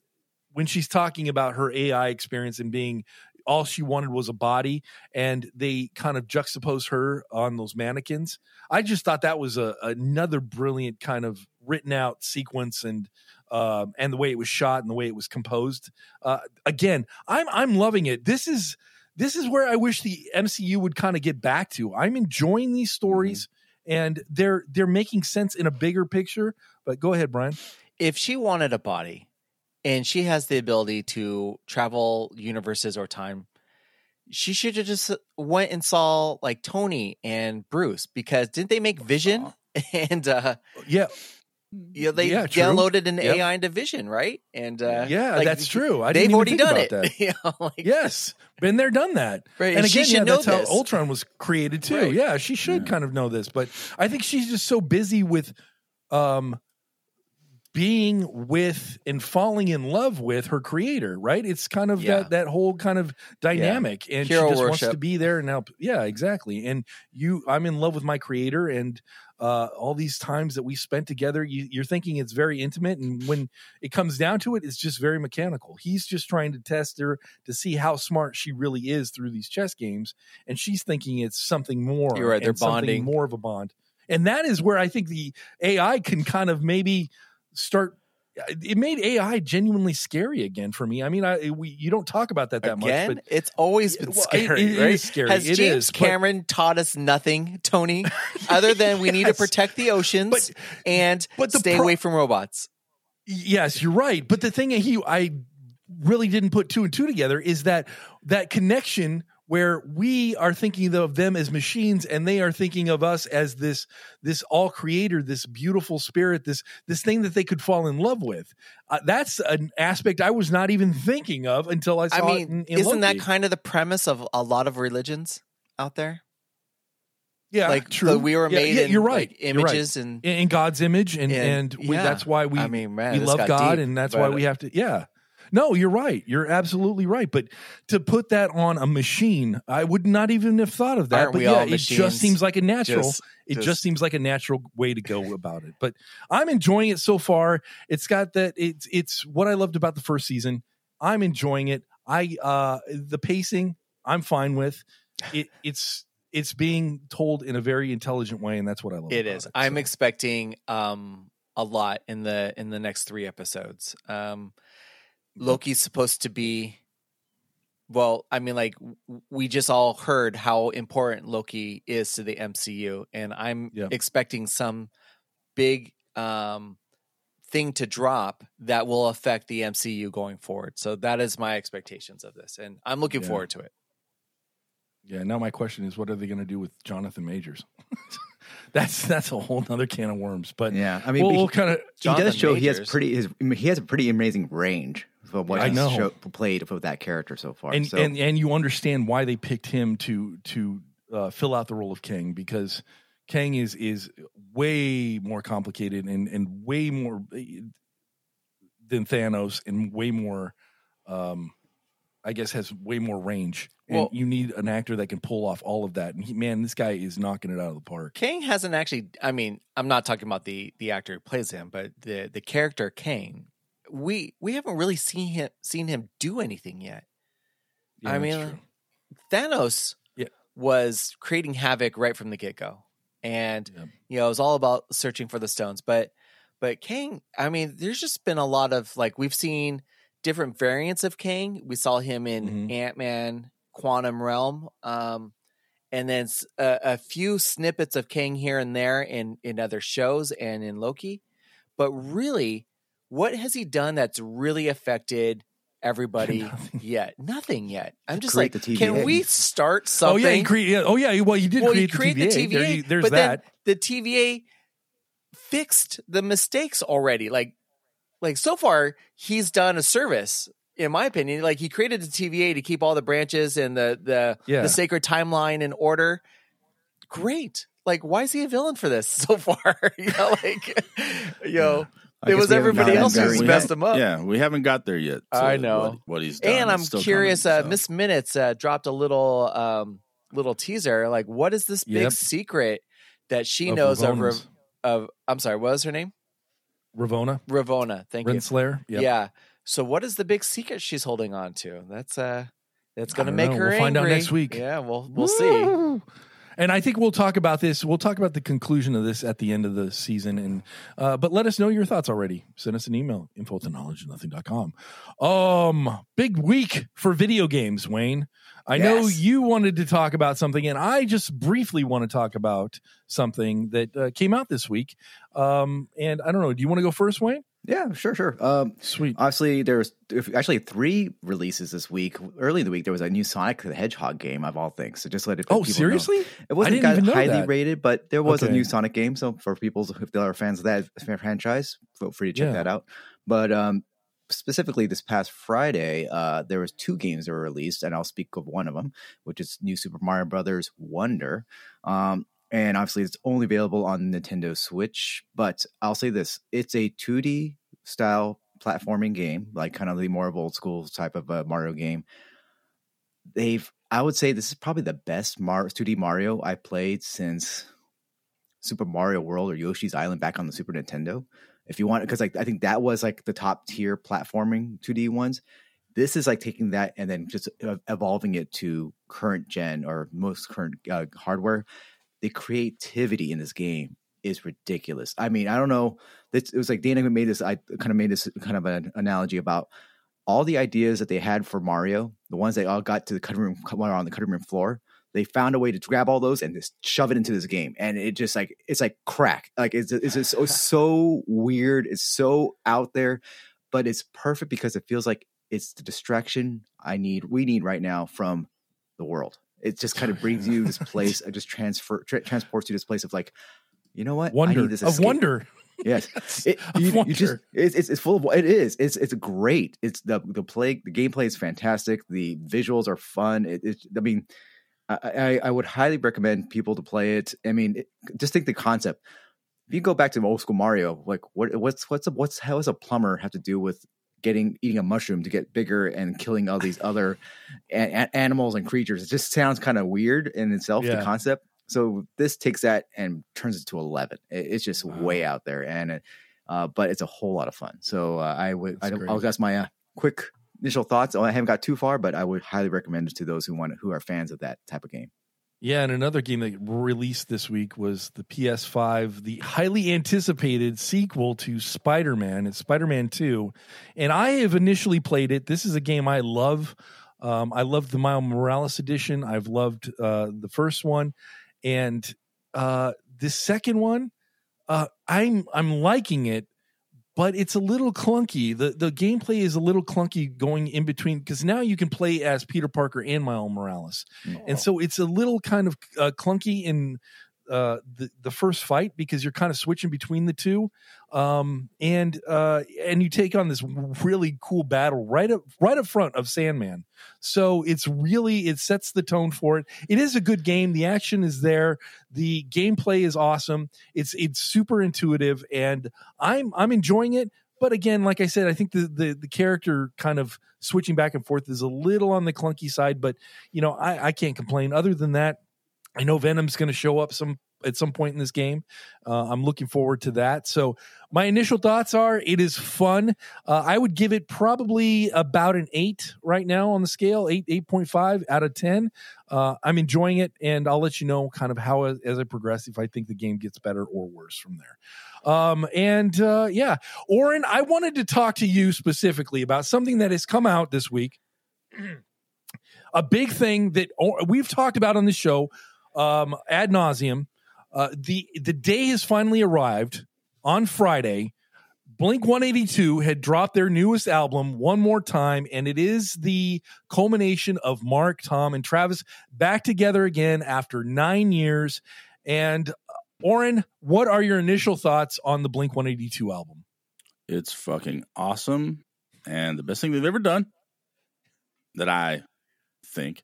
B: when she's talking about her AI experience and being all she wanted was a body, and they kind of juxtapose her on those mannequins. I just thought that was a another brilliant kind of written out sequence and. Um, and the way it was shot and the way it was composed. Uh, again, I'm I'm loving it. This is this is where I wish the MCU would kind of get back to. I'm enjoying these stories and they're they're making sense in a bigger picture. But go ahead, Brian.
C: if she wanted a body and she has the ability to travel universes or time, she should have just went and saw like Tony and Bruce because didn't they make Vision? *laughs* And uh
B: Yeah,
C: you know, they
B: Yeah,
C: downloaded an
B: Yep.
C: AI into Vision, right? And uh,
B: yeah,
C: like,
B: that's true. I
C: they've
B: didn't even
C: already
B: think
C: done
B: about
C: it.
B: That. *laughs*
C: you know, like,
B: Yes, been there, done that.
C: Right,
B: And
C: and she
B: again,
C: should
B: yeah,
C: know
B: that's how
C: this.
B: Ultron was created too.
C: Right.
B: Yeah, she should
A: Yeah.
B: kind of know this, but I think she's just so busy with um being with and falling in love with her creator, right? It's kind of
C: Yeah.
B: that that whole kind of dynamic, and
C: Hero
B: she just wants to be there and help. Yeah, exactly. And you, I'm in love with my creator, and uh, all these times that we spent together, you, you're thinking it's very intimate, and when it comes down to it, it's just very mechanical. He's just trying to test her to see how smart she really is through these chess games, and she's thinking it's something more.
C: You're right, they're bonding.
B: more of a bond, and that is where I think the AI can kind of maybe start. It made AI genuinely scary again for me. I mean, I we you don't talk about that that
C: Again,
B: much, but
C: it's always been
B: Well,
C: scary,
B: it
C: right?
B: is scary.
C: Has
B: It
C: James
B: is, but-
C: Cameron taught us nothing, Tony, other than we need to *laughs* protect the oceans
B: But-
C: and
B: but
C: stay
B: pro-
C: away from robots?
B: Yes, you're right. But the thing that he I really didn't put two and two together is that that connection where we are thinking of them as machines and they are thinking of us as this this all creator this beautiful spirit this this thing that they could fall in love with uh, that's an aspect i was not even thinking of until i saw
C: I
B: it in,
C: mean,
B: in
C: isn't that kind of the premise of a lot of religions out there?
B: yeah
C: like
B: true
C: we were made
B: yeah,
C: in
B: you're right
C: like,
B: You're right.
C: images and
B: in, in god's image and
C: And,
B: and, we,
C: yeah.
B: that's why we
C: I mean, man,
B: we love God,
C: deep,
B: and that's why we have to. Yeah, no, you're right. You're absolutely right. But to put that on a machine, I would not even have thought of that.
C: Aren't
B: but yeah, it just seems like a natural.
C: Just-
B: it just,
C: just-
B: seems like a natural way to go about it. But I'm enjoying it so far. It's got that. It's it's what I loved about the first season. I'm enjoying it. I uh the pacing. I'm fine with it. It's it's being told in a very intelligent way, and that's what I love.
C: It
B: about
C: is.
B: It,
C: I'm
B: so.
C: expecting um a lot in the in the next three episodes. Um Loki's supposed to be well, I mean like we just all heard how important Loki is to the MCU and I'm
B: Yeah.
C: expecting some big um thing to drop that will affect the MCU going forward. So that is my expectations of this and I'm looking
B: Yeah.
C: forward to it.
B: Yeah. Now my question is, what are they going to do with Jonathan Majors? *laughs* that's that's a whole nother can of worms. But
D: Yeah, I mean,
B: we'll,
D: he-
B: we'll kind of
D: he does show he has pretty his he has a pretty amazing range for what
B: I
D: he's
B: know.
D: show, played for that character so far.
B: and,
D: so,
B: and and you understand why they picked him to to uh, fill out the role of Kang because Kang is is way more complicated and and way more eh, than Thanos and way more. Um, I guess has way more range, and
C: Well-
B: you need an actor that can pull off all of that. And he, man, this guy is knocking it out of the park.
C: Kang hasn't actually. I mean, I'm not talking about the the actor who plays him, but the the character Kang. We we haven't really seen him seen him do anything yet.
B: Yeah,
C: I mean. Thanos
B: Yeah.
C: was creating havoc right from the get go, and
B: Yeah.
C: you know it was all about searching for the stones. But but Kang, I mean, there's just been a lot of like we've seen different variants of Kang. We saw him in
B: Mhm.
C: Ant Man, Quantum Realm, um, and then a few snippets of Kang here and there in in other shows and in Loki. But really, what has he done that's really affected everybody *laughs*
B: Nothing.
C: yet? Nothing yet. I'm just
D: create
C: like,
D: the
C: can we start something?
B: Oh yeah, he cre- yeah, oh yeah. Well, you did
C: well,
B: create,
C: you create
B: the TVA. There you- there's
C: but
B: that.
C: then the TVA fixed the mistakes already. Like, like so far, he's done a service, in my opinion. Like he created the TVA to keep all the branches and the the
B: Yeah.
C: the sacred timeline in order. Great. Like, why is he a villain for this *laughs* so far? *laughs* you know, like, yo, know,
D: I
C: it was everybody
D: gotten
C: else
D: very
C: who's
A: We
C: messed him up.
A: Yeah, we haven't got there yet. to
C: I know.
A: what, what he's done.
C: And I'm curious.
A: coming,
C: uh,
A: so.
C: Miss Minutes uh, dropped a little um, little teaser. Like, what is this big
B: Yep.
C: secret that she
B: Of
C: knows of,
B: Ravonna's.
C: Rav- of? I'm sorry, what was her name?
B: Ravonna,
C: Ravonna. Thank you.
B: Renslayer. Yep.
C: Yeah. So, what is the big secret she's holding on to? That's uh, that's going to make
B: know.
C: her
B: We'll find out next week.
C: Yeah, we'll we'll see.
B: And I think we'll talk about this. We'll talk about the conclusion of this at the end of the season. And uh, but let us know your thoughts already. Send us an email, info to knowledge Um, big week for video games, Wayne. I know you wanted to talk about something, and I just briefly want to talk about something that uh, came out this week. Um, and I don't know. Do you want to go first, Wayne?
D: Yeah, sure, sure. Um,
B: Sweet.
D: Obviously, there's actually three releases this week. Early in the week, there was a new Sonic the Hedgehog game of all things. So just let it.
B: Oh,
D: people know.
B: seriously?
D: It wasn't
B: didn't
D: got
B: even know
D: highly
B: that.
D: rated, but there was a new Sonic game. So for people if they are fans of that franchise, feel free to check
B: Yeah.
D: that out. But um, specifically, this past Friday, uh, there was two games that were released, and I'll speak of one of them, which is New Super Mario Brothers Wonder. Um, and obviously, it's only available on Nintendo Switch. But I'll say this: it's a 2D style platforming game, like kind of the more of old school type of a Mario game. They've, I would say, this is probably the best Mar- 2D Mario I played since Super Mario World or Yoshi's Island back on the Super Nintendo. If you want, because like I think that was like the top tier platforming 2D ones. This is like taking that and then just uh, evolving it to current gen or most current uh, hardware. The creativity in this game is ridiculous. I mean, I don't know. This, it was like Dana made this. I kind of made this kind of an analogy about all the ideas that they had for Mario, the ones they all got to the cutting room on the cutting room floor. They found a way to grab all those and just shove it into this game, and it just like it's like crack. Like it's it's just so weird. It's so out there, but it's perfect because it feels like it's the distraction I need. We need right now from the world. It just kind of brings you this *laughs* place. It just transfer tra- transports you to this place of like, you know what? I
B: Wonder
D: need this
B: of wonder.
D: Yes, *laughs* it, you, you just it's, it's it's full of it is it's it's great. It's the the play the gameplay is fantastic. The visuals are fun. It, it I mean, I, I I would highly recommend people to play it. I mean, it, just think the concept. If you go back to old school Mario, like what what's what's a, what's how does a plumber have to do with getting eating a mushroom to get bigger and killing all these other a- animals and creatures? It just sounds kind of weird in itself.
B: Yeah.
D: The concept. So this takes that and turns it to eleven. It, it's just
B: Wow.
D: way out there, and it, uh, but it's a whole lot of fun. So uh, I would I don't, I'll guess my uh, quick initial thoughts. Oh, I haven't got too far, but I would highly recommend it to those who want who are fans of that type of game.
B: Yeah, and another game that released this week was the PS5, the highly anticipated sequel to Spider Man. It's Spider Man 2. And I have initially played it. This is a game I love. Um, I loved the Miles Morales edition. I've loved uh, the first one. And uh, this second one, uh, I'm I'm liking it, but it's a little clunky. the The gameplay is a little clunky going in between because now you can play as Peter Parker and Miles Morales, and so it's a little kind of uh, clunky in uh, the the first fight because you're kind of switching between the two, um, and uh, and you take on this really cool battle right up right up front of Sandman. So it's really it sets the tone for it. It is a good game. The action is there. The gameplay is awesome. It's it's super intuitive, and I'm I'm enjoying it. But again, like I said, I think the the, the character kind of switching back and forth is a little on the clunky side. But you know, I, I can't complain. Other than that, I know Venom's going to show up some at some point in this game. Uh, I'm looking forward to that. So my initial thoughts are it is fun. Uh, I would give it probably about an eight right now on the scale, eight eight point five out of ten. Uh, I'm enjoying it, and I'll let you know kind of how as, I progress if I think the game gets better or worse from there. Um, and uh, yeah, Oren, I wanted to talk to you specifically about something that has come out this week. *clears throat* a big thing that we've talked about on the show um, ad nauseum. Uh, the the day has finally arrived on Friday. Blink 182 had dropped their newest album one more time, and it is the culmination of Mark, Tom, and Travis back together again after nine years. And uh, Oren, what are your initial thoughts on the Blink 182 album?
A: It's fucking awesome and the best thing they've ever done that I think.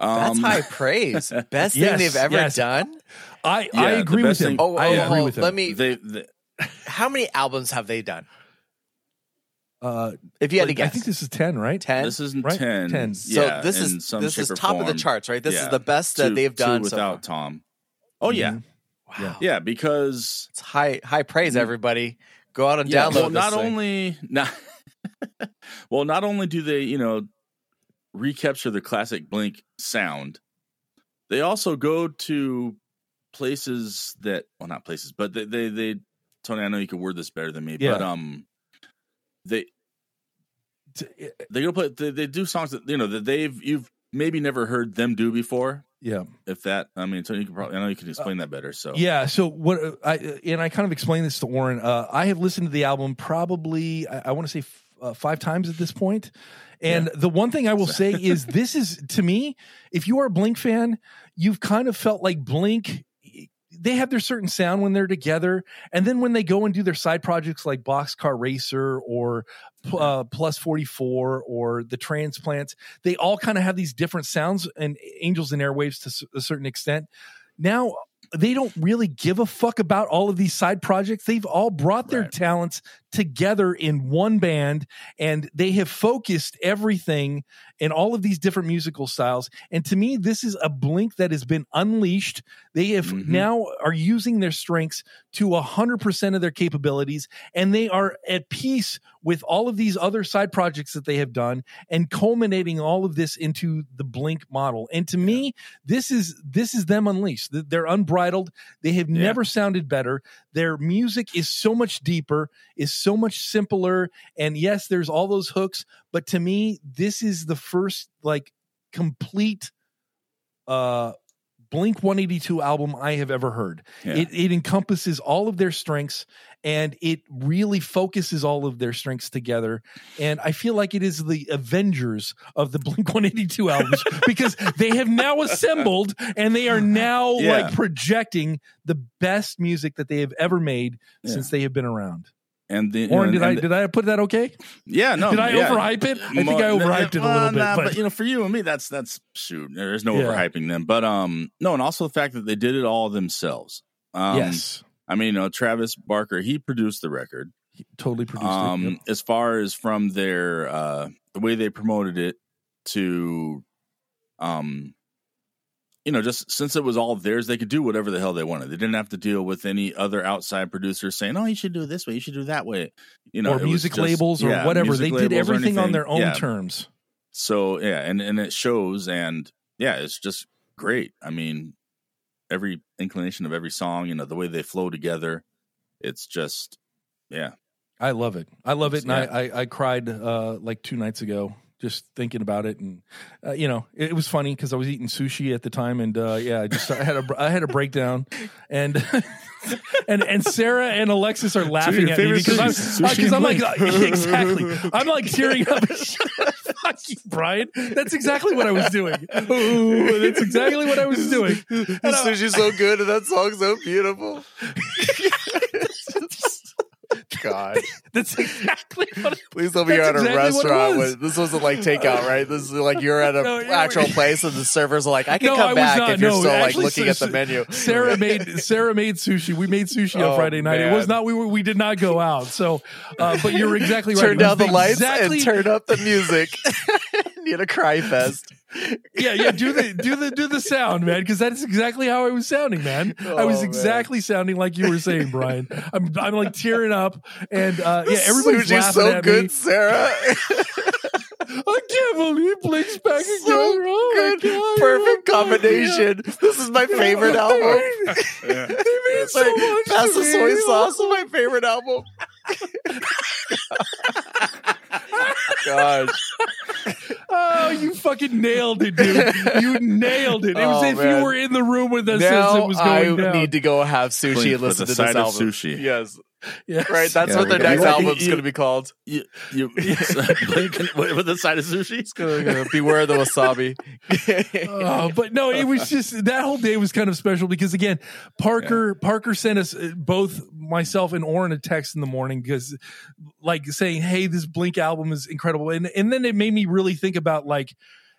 C: That's
A: Um,
C: high praise. *laughs* Best
B: Yes,
C: thing they've ever
B: yes.
C: done.
B: I,
A: Yeah,
B: I agree with
A: best
B: him.
A: thing-
C: Oh,
B: I
C: oh,
B: agree
C: oh,
B: with him.
C: let me.
A: They, they, *laughs*
C: How many albums have they done?
B: uh,
C: If you had to
B: like, I think this is 10, right?
C: ten.
A: this isn't
B: right?
A: 10.
B: 10.
C: so
A: Yeah,
C: this is
A: some
C: this is
A: or
C: top of the charts, right? This
A: Yeah.
C: is the best that
A: Two-
C: they've
A: two
C: done so far.
A: without Tom. Oh, yeah.
B: Mhm.
C: Wow,
A: Yeah, because
C: it's high high praise. Everybody, go out and
A: yeah,
C: download.
A: well,
C: this
A: not
C: thing.
A: only *laughs* not well, not only do they, you know, recapture the classic Blink sound, they also go to places that well, not places, but they they, they Tony, I know you could word this better than me,
B: Yeah.
A: but um, they
B: T-
A: they go play they, they do songs that you know that they've you've maybe never heard them do before
B: Yeah.
A: If that, I mean, so you can probably, I know you can explain that better. So
B: Yeah. So what uh, I and I kind of explained this to Warren. Uh, I have listened to the album probably I, I want to say uh, five times at this point, and the one thing I will say *laughs* is this is to me, if you are a Blink fan, you've kind of felt like Blink. They have their certain sound when they're together, and then when they go and do their side projects like Boxcar Racer or uh, Plus Forty Four or the Transplants, they all kind of have these different sounds and Angels and Airwaves to a certain extent. Now they don't really give a fuck about all of these side projects. They've all brought their
A: Right.
B: talents together in one band and they have focused everything in all of these different musical styles. And to me, this is a blink that has been unleashed. They have
A: Mhm.
B: now are using their strengths to a hundred percent of their capabilities and they are at peace with all of these other side projects that they have done and culminating all of this into the blink model. And to me, this is this is them unleashed. They're unbridled. They have
A: Yeah.
B: never sounded better. Their music is so much deeper, is so much simpler. And yes, there's all those hooks, but to me, this is the first like complete uh Blink 182 album I have ever heard.
A: Yeah.
B: It it encompasses all of their strengths and it really focuses all of their strengths together. And I feel like it is the Avengers of the *laughs* Blink 182 albums *laughs* because they have now assembled and they are now
A: Yeah.
B: like projecting the best music that they have ever made
A: Yeah.
B: since they have been around.
A: And the, you know,
B: did I
A: the-
B: did I put that okay?
A: yeah, no,
B: did I
A: yeah.
B: overhype it? I think I overhyped it a
A: well,
B: little bit,
A: nah,
B: but,
A: you know, for you and me, that's that's shoot. There's no
B: Yeah.
A: overhyping them, but um, no, and also the fact that they did it all themselves. Um,
B: yes,
A: I mean, you know, Travis Barker, he produced the record.
B: He totally produced
A: Um,
B: it. Yep.
A: as far as from their uh the way they promoted it to, um, you know, just since it was all theirs, they could do whatever the hell they wanted. They didn't have to deal with any other outside producers saying, "Oh, you should do it this way, you should do that way," you know,
B: or music
A: just-
B: labels or
A: yeah,
B: whatever. They did everything on their own
A: Yeah.
B: terms.
A: So yeah, and and it shows, and yeah, it's just great. I mean, every inclination of every song, you know, the way they flow together, it's just yeah,
B: I love it. I love it, and
A: Yeah.
B: I, I I cried uh, like two nights ago just thinking about it, and uh, you know it, it was funny because I was eating sushi at the time, and uh, yeah, I just I had a I had a breakdown, and *laughs* and and Sarah and Alexis are laughing
A: your
B: at me because I'm
A: sushi- sushi
B: I'm like uh, *laughs* exactly I'm like tearing up. *laughs* Fuck you, Brian. That's exactly what I was doing. Ooh, that's exactly what I was doing.
C: The
B: And
C: sushi's so good and that song's so beautiful. God, *laughs*
B: That's exactly what. I,
C: please tell me you're at
B: That's
C: a
B: exactly
C: restaurant.
B: was.
C: This wasn't like takeout, right? This is like you're at an *laughs*
B: No, yeah,
C: actual place and the servers are like, I can
B: No,
C: come
B: was
C: back
B: not.
C: if you're
B: No,
C: still like looking
B: so-
C: at the menu.
B: Sarah *laughs* made Sarah made sushi. We made sushi on
C: Oh,
B: Friday night. It was not we were we did not go out. So, uh, but you're exactly right.
C: Turn
B: It
C: down the lights
B: exactly,
C: and turn up the music. *laughs* Need a cry fest. *laughs*
B: Yeah, yeah. Do the do the do the sound, man, because that's exactly how I was sounding, man. I was
C: Oh, man.
B: exactly sounding like you were saying, Brian. I'm I'm like tearing up, and uh, yeah, everybody's
C: Sushi's
B: laughing
C: so
B: at
C: good,
B: me.
C: Sarah. *laughs*
B: I can't believe Blake's back again.
C: so
B: Oh my
C: good.
B: God.
C: Perfect
B: Oh, man.
C: combination. This is my favorite album.
A: yeah.
B: They mean so
C: Like,
B: much
C: Pass
B: to
C: the
B: me.
C: soy sauce is my favorite album. Gosh.
B: Oh, you fucking nailed it, dude. You *laughs* nailed it. It was
C: Oh,
B: if
C: man.
B: you were in the room with us as
C: now
B: it was
C: I
B: going down.
C: need to go have sushi
A: Blink
C: and listen to
A: side
C: this album.
A: sushi.
C: Yes,
B: Yes.
C: right. That's
D: Yeah,
C: what their next
A: you-
C: album's
A: you-
C: going to be called.
A: You, you, Blink with with the side of sushi.
C: It's going to beware the wasabi. *laughs*
B: Oh, but no, it was just that whole day was kind of special because again, Parker Parker sent us uh, both myself and Oren a text in the morning because like saying, "Hey, this Blink album is incredible," and and then it made me really think about like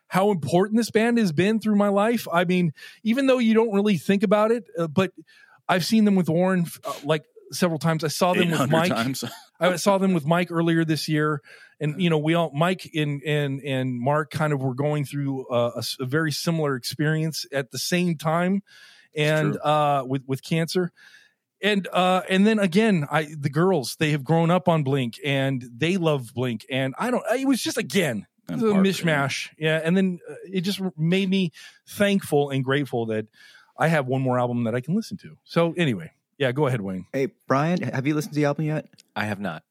B: how important this band has been through my life. I mean, even though you don't really think about it, uh, but I've seen them with Oren uh, like several times. I saw them with Mike. I saw them with Mike earlier this year, and you know we all Mike and and and Mark kind of were going through a, a, very similar experience at the same time, and uh, with with cancer. And uh, and then again, I the girls they have grown up on Blink and they love Blink, and I don't. It was just again it
A: And
B: was a mishmash, yeah. And then uh, it just made me thankful and grateful that I have one more album that I can listen to. So anyway, yeah, go ahead, Wayne.
D: Hey, Brian, have you listened to the album yet?
C: I have not.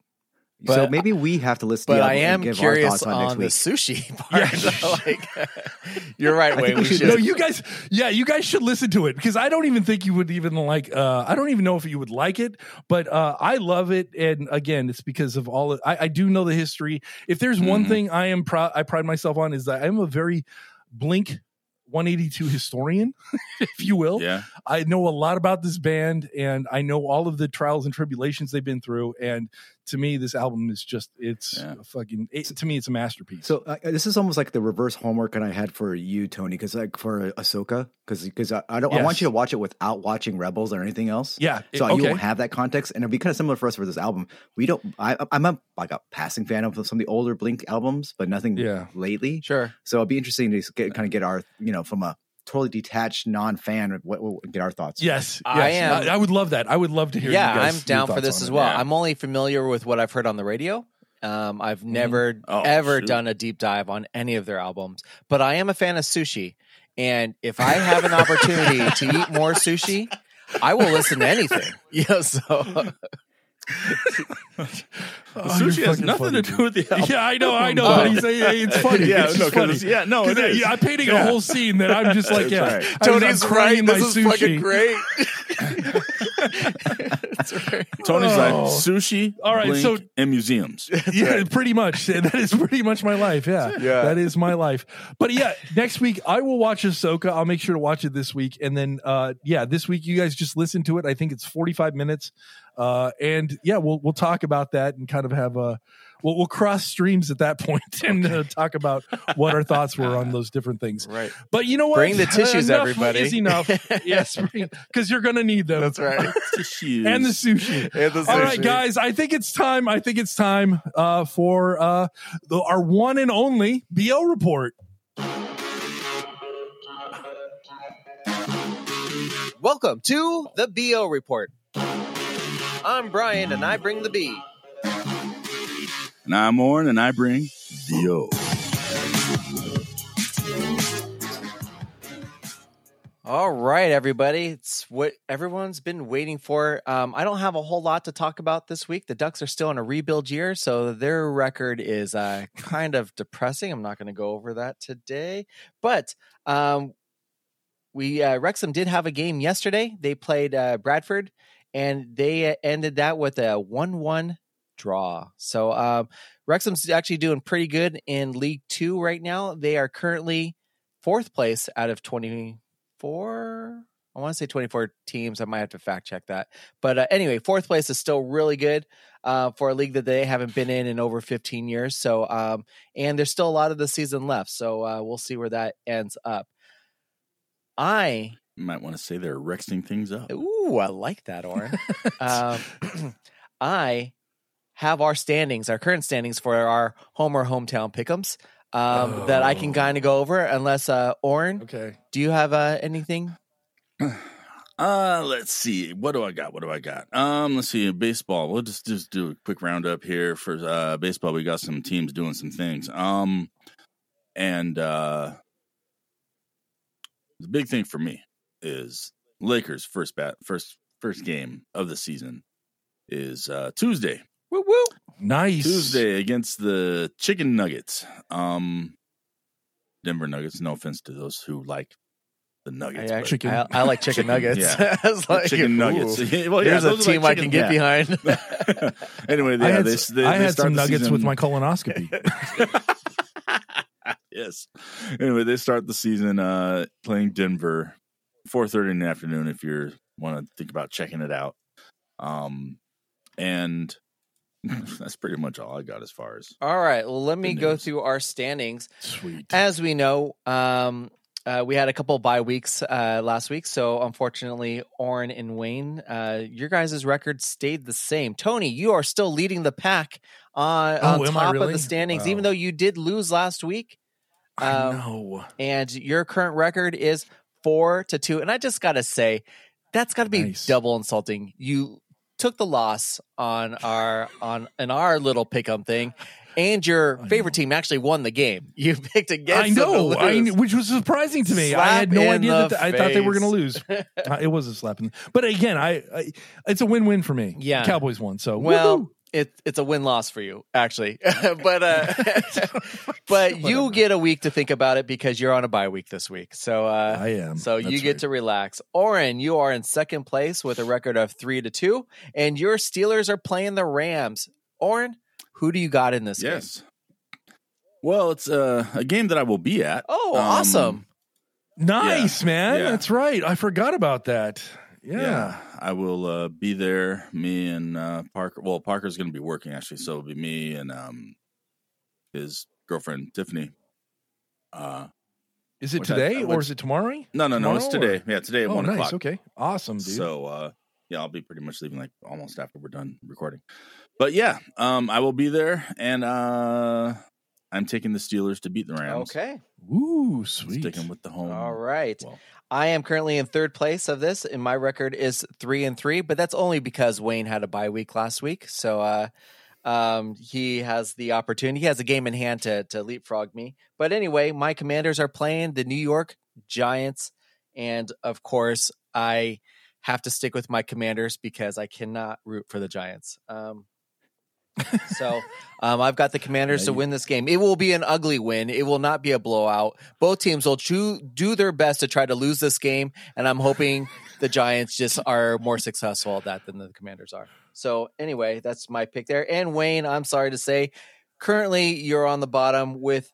D: so maybe we have to listen. to
C: But
D: the
C: I
D: album and
C: am
D: give our
C: curious
D: thoughts on,
C: on, the sushi *laughs* part.
B: Yeah.
C: like, *laughs* you're right,
D: I
C: Wayne. We
D: we should-
C: should.
B: No, you guys, yeah, you guys should listen to it because I don't even think you would even like. Uh, I don't even know if you would like it, but uh, I love it. And again, it's because of all. I, I do know the history. If there's one
A: Mhm.
B: thing I am proud, I pride myself on is that I'm a very Blink 182 historian, *laughs* if you will.
A: Yeah.
B: I know a lot about this band, and I know all of the trials and tribulations they've been through. And to me, this album is just it's
A: Yeah.
B: a fucking. It, to me, it's a masterpiece.
D: So uh, this is almost like the reverse homework that I had for you, Tony, because like for Ahsoka, because because I, I don't I want you to watch it without watching Rebels or anything else.
B: yeah,
D: So
B: it-
D: you
B: okay.
D: won't have that context, and it'll be kind of similar for us for this album. We don't. I, I'm a like a passing fan of some of the older Blink albums, but nothing
B: Yeah.
D: lately.
C: Sure.
D: So it'll be interesting to get, kind of get our you know from a totally detached non-fan what, what get our thoughts.
B: Yes,
C: I am-
B: I, would love that. I would love to hear.
C: Yeah,
B: you guys,
C: I'm down for this as well.
A: Yeah.
C: I'm only familiar with what I've heard on the radio. Um, I've never
A: Oh,
C: ever
A: shoot.
C: done a deep dive on any of their albums, but I am a fan of sushi. And if I have an opportunity to eat more sushi, I will listen to anything. *laughs* Yeah, *laughs* so *laughs*
B: Oh,
A: sushi has nothing
B: funny,
A: to do with the album.
B: Yeah, I know, I know. But he's, it's funny.
A: Yeah,
B: it's
A: no,
B: funny.
A: it's- yeah, no, it is.
B: yeah, I'm painting
A: Yeah.
B: a whole scene that I'm just like, yeah.
A: right.
B: I was- I'm
C: Tony's
B: crying
C: right.
B: my
C: This is
B: sushi.
C: fucking great. *laughs* That's right.
A: Tony's
B: Oh.
A: like sushi,
B: All right,
A: Blink,
B: so-
A: and museums. *laughs*
B: Yeah, pretty much. *laughs* That is pretty much my life. Yeah.
C: Yeah.
B: That is my life. But yeah, next week I will watch Ahsoka. I'll make sure to watch it this week. And then uh yeah, this week you guys just listen to it. I think it's 45 minutes. Uh and yeah, we'll we'll talk about that and kind of have a we'll, we'll cross streams at that *laughs* point and uh, talk about what our thoughts were on those different things. *laughs*
C: Right.
B: But you know what?
C: Bring the *laughs* tissues,
B: Enough
C: everybody.
B: Is enough. yes, because you're going to need them.
C: That's right.
A: Tissues.
B: and the sushi.
C: And the
B: All right, guys. I think it's time. I think it's time uh, for uh, the, our one and only BO report.
C: Welcome to the BO Report. I'm Brian and I bring the B.
A: And I'm Orrin, and I bring the O.
C: All right, everybody. It's what everyone's been waiting for. Um, I don't have a whole lot to talk about this week. The Ducks are still in a rebuild year, so their record is uh, kind of depressing. I'm not going to go over that today, but um, we uh, Wrexham did have a game yesterday. They played uh, Bradford, and they uh, ended that with a one-one draw. So um, Wrexham's actually doing pretty good in League Two right now. They are currently fourth place out of 24 i want to say 24 teams. I might have to fact check that. But uh, anyway fourth place is still really good uh, for a league that they haven't been in in over 15 years. So um, and there's still a lot of the season left. So uh, we'll see where that ends up. I
A: You might want to say they're rexing things up.
C: ooh i like that orin. *laughs* Um, *clears throat* i have our standings our current standings for our home or hometown pick'ems um, that i can
B: Oh.
C: kind of go over unless uh, orin
B: Okay.
C: do you have uh, anything *clears throat*
A: Uh, let's see. What do I got? What do I got? Um, let's see. Baseball. We'll just just do a quick roundup here for uh baseball. We got some teams doing some things. Um, and uh, the big thing for me is Lakers first bat first first game of the season is uh Tuesday.
C: Woo woo
B: Nice.
A: Tuesday against the Chicken Nuggets. Um, Denver Nuggets. No offense to those who like the
C: I
A: Nuggets.
C: actually
B: chicken.
C: I, I like chicken, *laughs*
A: Chicken,
C: nuggets. *laughs*
A: yeah.
C: I was like,
A: chicken nuggets. well, yeah,
C: There's a team
A: like
C: I can get
A: yeah.
C: behind. *laughs*
A: anyway,
B: I had,
A: they, they,
B: I
A: they
B: had
A: start
B: some
A: the
B: nuggets with my colonoscopy.
A: yes. Anyway, they start the season uh playing Denver, four thirty in the afternoon. If you want to think about checking it out, um, and *laughs* that's pretty much all I got as far as
C: All right, well, let me
A: Good
C: go
A: news.
C: through our standings.
B: Sweet.
C: As we know, um, uh, we had a couple bye weeks uh, last week, so unfortunately, Oren and Wayne, uh, your guys' record stayed the same. Tony, you are still leading the pack on,
B: Oh,
C: on
B: am I
C: top of the standings,
B: Wow.
C: even though you did lose last week.
B: I
C: um,
B: know.
C: and your current record is four to two. And I just gotta say, that's gotta be
B: Nice.
C: double insulting. You took the loss on our on in our little pick'em thing, and your favorite team actually won the game. *laughs* You picked against
B: I know, I, which was surprising to me. I had no idea that th- I thought they were going to lose. Uh, it was a slap in, but again, I, I it's a win-win for me.
C: Yeah.
B: Cowboys won, so
C: Well,
B: woohoo.
C: It, it's a win loss for you actually *laughs* but uh *laughs* but you get a week to think about it because you're on a bye week this week so uh
B: I am.
C: so you
B: That's
C: get
B: right.
C: to relax oren you are in second place with a record of three to two and your steelers are playing the rams oren who do you got in this game
A: Yes. Well, it's uh, a game that I will be at.
C: oh
A: Um,
C: awesome
B: Nice, man.
A: Yeah.
B: That's right. I forgot about that. Yeah.
A: I will uh, be there. Me and uh, Parker. Well, Parker's going to be working actually, so it'll be me and um, his girlfriend Tiffany. Uh,
B: Is it
A: Which I-
B: today or is it tomorrow?
A: no, no, no, it's
B: Tomorrow, or-
A: today. Yeah, today at
B: Oh,
A: one
B: nice.
A: o'clock.
B: Okay. Awesome, dude.
A: So uh, yeah, I'll be pretty much leaving like almost after we're done recording. But yeah, um, I will be there, and uh, I'm taking the Steelers to beat the Rams.
C: okay
B: Ooh, sweet.
A: sticking with the home.
C: all right
A: Well,
C: I am currently in third place of this, and my record is three and three. But that's only because Wayne had a bye week last week, so uh, um, he has the opportunity. He has a game in hand to to leapfrog me. But anyway, my Commanders are playing the New York Giants, and of course, I have to stick with my Commanders because I cannot root for the Giants. Um, so um, I've got the Commanders to win this game. It will be an ugly win. It will not be a blowout. Both teams will do their best to try to lose this game, and I'm hoping the Giants just are more successful at that than the Commanders are. So anyway, that's my pick there. And Wayne, I'm sorry to say, currently you're on the bottom with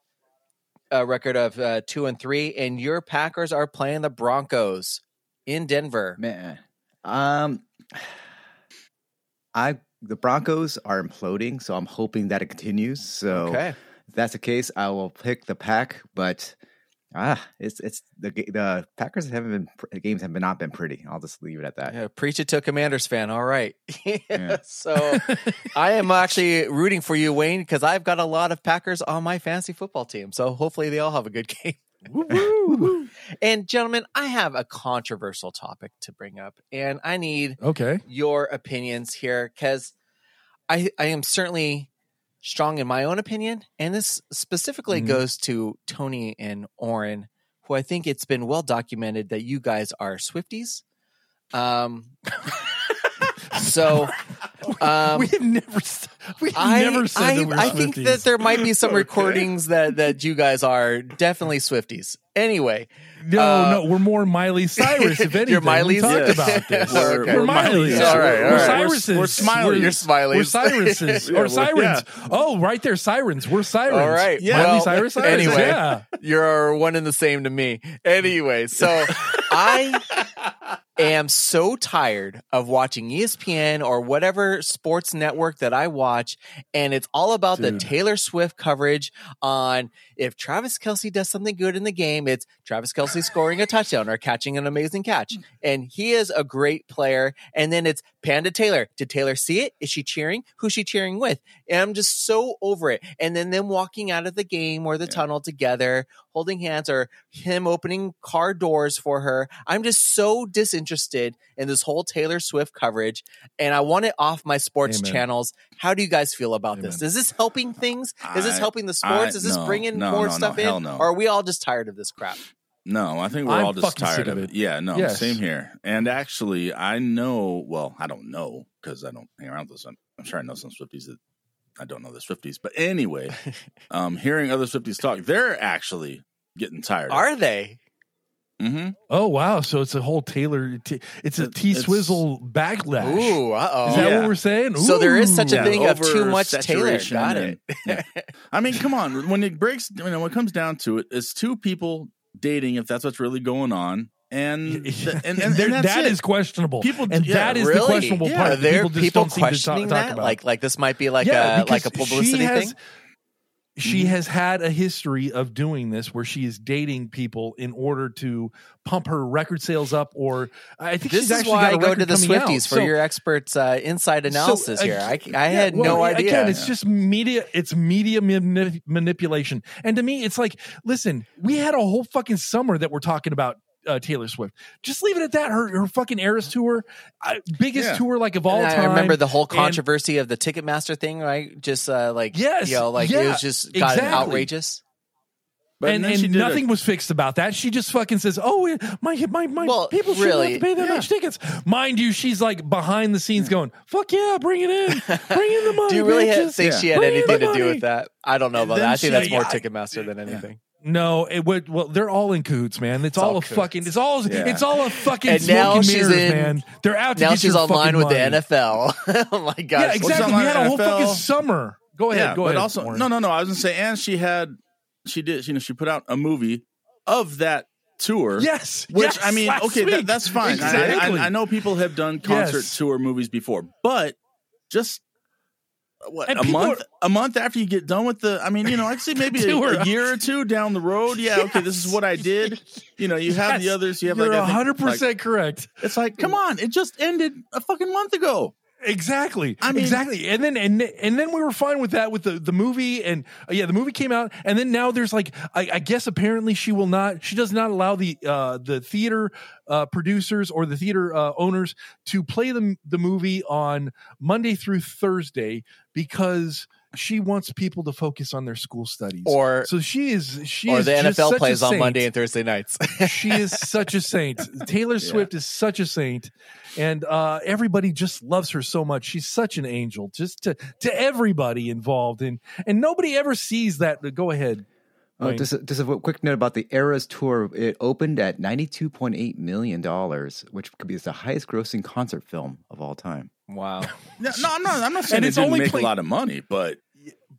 C: a record of uh, two and three, and your Packers are playing the Broncos in Denver.
D: Man, um, I the Broncos are imploding, so I'm hoping that it continues. So
C: Okay.
D: if that's the case, I will pick the pack. But ah, it's it's the the Packers haven't been games have not been pretty. I'll just leave it at that.
C: Yeah, preach it to a Commanders fan. All right. *laughs*
D: Yeah.
C: so I am actually rooting for you, Wayne, because I've got a lot of Packers on my fantasy football team. So hopefully they all have a good *laughs* game. And gentlemen, I have a controversial topic to bring up, and I need
B: okay.
C: your opinions here because I I am certainly strong in my own opinion, and this specifically
B: Mhm.
C: goes to Tony and Oren, who I think it's been well documented that you guys are Swifties. Um, *laughs* so um,
B: we have never, *laughs* we
C: I,
B: never said
C: I,
B: that we were
C: I think that there might be some *laughs*
A: Okay.
C: recordings that that you guys are definitely Swifties. Anyway,
B: no,
C: uh,
B: no, we're more Miley Cyrus. If *laughs* anything,
C: You're
B: we
C: Miley's?
B: talked
A: Yes.
B: about this.
C: We're-
B: we're,
C: we're
B: Miley's.
A: Miley's.
C: All right, all
B: we're
C: right.
B: Smiley's.
A: We're Smiley.
C: You're Smiley's.
B: We're Cyrus's
A: Yeah,
B: or
A: we're-
B: Sirens.
A: yeah.
B: Oh, right there, Sirens. We're Sirens.
C: All right.
A: Yeah.
B: Miley
C: Well,
B: Cyrus. Sirens.
C: anyway.
B: yeah.
C: You're one and the same to me. Anyway, so I am so tired of watching ESPN or whatever sports network that I watch, and it's all about the Taylor Swift coverage on if Travis Kelce does something good in the game, it's Travis Kelce scoring a touchdown or catching an amazing catch. And he is a great player. And then it's Panda Taylor. Did Taylor see it? Is she cheering? Who's she cheering with? And I'm just so over it. And then them walking out of the game or the
A: Yeah.
C: tunnel together, holding hands, or him opening car doors for her. I'm just so disinterested in this whole Taylor Swift coverage. And I want it off my sports
B: Amen.
C: channels. How do you guys feel about this? Is this helping things? Is this helping the sports?
A: I-
C: Is this
A: no,
C: bringing
A: no,
C: more
A: no, no,
C: stuff
A: hell
C: in?
A: no.
C: Or are we all just tired of this crap?
A: No, I think we're
B: I'm
A: all just tired
B: of
A: of
B: it.
A: it. Yeah, no,
B: Yes.
A: same here. And actually, I know. Well, I don't know because I don't hang around with some. I'm sure I know some Swifties that I don't know the Swifties. But anyway, *laughs* um, hearing other Swifties talk, they're actually getting tired.
C: Are they?
A: mm-hmm.
B: Oh wow! So it's a whole Taylor. T- it's a
A: It-
B: T
A: it's-
B: Swizzle backlash.
C: Ooh, uh oh.
B: Is that
A: Yeah.
B: what we're saying?
C: So there is such a
B: Ooh.
C: thing of too much Taylor.
A: oversaturation
C: Got
A: and-
C: it.
A: yeah. I mean, come on. When it breaks, you know, when it comes down to it, it's two people dating. If that's what's really going on, and *laughs* th- and, and, and
B: that
A: it.
B: is questionable.
A: People-
B: and
A: yeah,
B: that is the questionable
A: Yeah,
B: part.
C: There
B: people just
C: people
B: don't seem to talk,
C: questioning
B: talk
C: that?
B: about.
C: Like, like this might be like
B: Yeah,
C: a like a publicity
B: she has,
C: thing.
B: She
A: Mhm.
B: has had a history of doing this, where she is dating people in order to pump her record sales up. Or I think
C: This
B: she's
C: is
B: actually
C: why I go to the
B: coming out.
C: Swifties for
B: So-
C: your experts' uh, inside analysis
B: uh,
C: here. I, I had
B: well,
C: no idea.
B: Again, it's just media. It's media mani- manipulation. And to me, it's like, listen, we had a whole fucking summer that we're talking about uh, Taylor Swift. Just leave it at that. Her her fucking Eras tour, uh, biggest
A: Yeah.
B: tour like of all
C: And
B: time.
C: I remember the whole
B: And-
C: controversy of the Ticketmaster thing, right? Just uh, like
B: Yes,
C: you know, like it was just got
B: exactly.
C: outrageous.
A: But
B: and
A: then
B: and
A: she did a-
B: nothing was fixed about that. She just fucking says, "Oh, my my my
C: Well,
B: people shouldn't
C: really,
B: have to pay that
A: yeah.
B: much tickets." Mind you, she's like behind the scenes going, "Fuck yeah, bring it in, bring in the money." *laughs*
C: Do you really ha-
B: bitches."
C: think
A: Yeah.
C: she had
B: Bring
C: anything
B: the
C: to do with that? I don't know about that. I think
A: she-
C: that's more
B: Yeah,
C: Ticketmaster than anything.
B: No, it would. Well, they're all in cahoots, man. It's, all,
C: all
B: a fucking. It's all.
A: Yeah.
B: It's all a fucking
C: And now
B: and
C: she's
B: mirrors,
C: in-
B: man. They're out to
C: Now
B: get
C: she's
B: your
C: online with
B: money.
C: the NFL. *laughs* oh my gosh.
B: Yeah, exactly. We had a whole
A: NFL.
B: fucking summer. Go ahead.
A: yeah,
B: go
A: but
B: ahead.
A: also
B: Warren.
A: no, no, no. I was gonna say, and she had, she did, you know, she put out a movie of that tour.
B: Yes.
A: Which
B: yes,
A: I mean,
B: last
A: okay, that, that's fine. I-
B: Exactly.
A: I, I, know people have done concert
B: Yes.
A: tour movies before, but just what
B: And
A: a month,
B: are-
A: a month after you get done with the, I mean, you know, I'd say *laughs* maybe a, a year or two down the road. Yeah, okay, this is what I *laughs* did. You know, you have the others. You have
B: You're
A: like I think,
B: hundred
A: like-
B: percent correct.
A: It's like, come on, it just ended a fucking month ago.
B: Exactly.
A: I mean-
B: exactly. And then and and then we were fine with that with the the movie and uh, yeah, the movie came out and then now there's like I, I guess apparently she will not she does not allow the uh the theater uh producers or the theater uh, owners to play the the movie on Monday through Thursday because she wants people to focus on their school studies.
C: Or-
B: so she is she
C: or
B: is
C: the NFL plays on. Monday and Thursday nights. *laughs*
B: she is such a saint. *laughs* Taylor Swift is such a saint, and uh, everybody just loves her so much. She's such an angel, just to to everybody involved, and and nobody ever sees that. Go ahead.
D: Oh,
B: Wayne.
D: just, just a quick note about the Eras tour. It opened at ninety-two point eight million dollars, which could be the highest grossing concert film of all time.
C: wow. *laughs*
A: No, no, I'm not. I'm not saying
B: And
A: it
B: it's
A: didn't
B: only
A: make
B: play-
A: a lot of money, but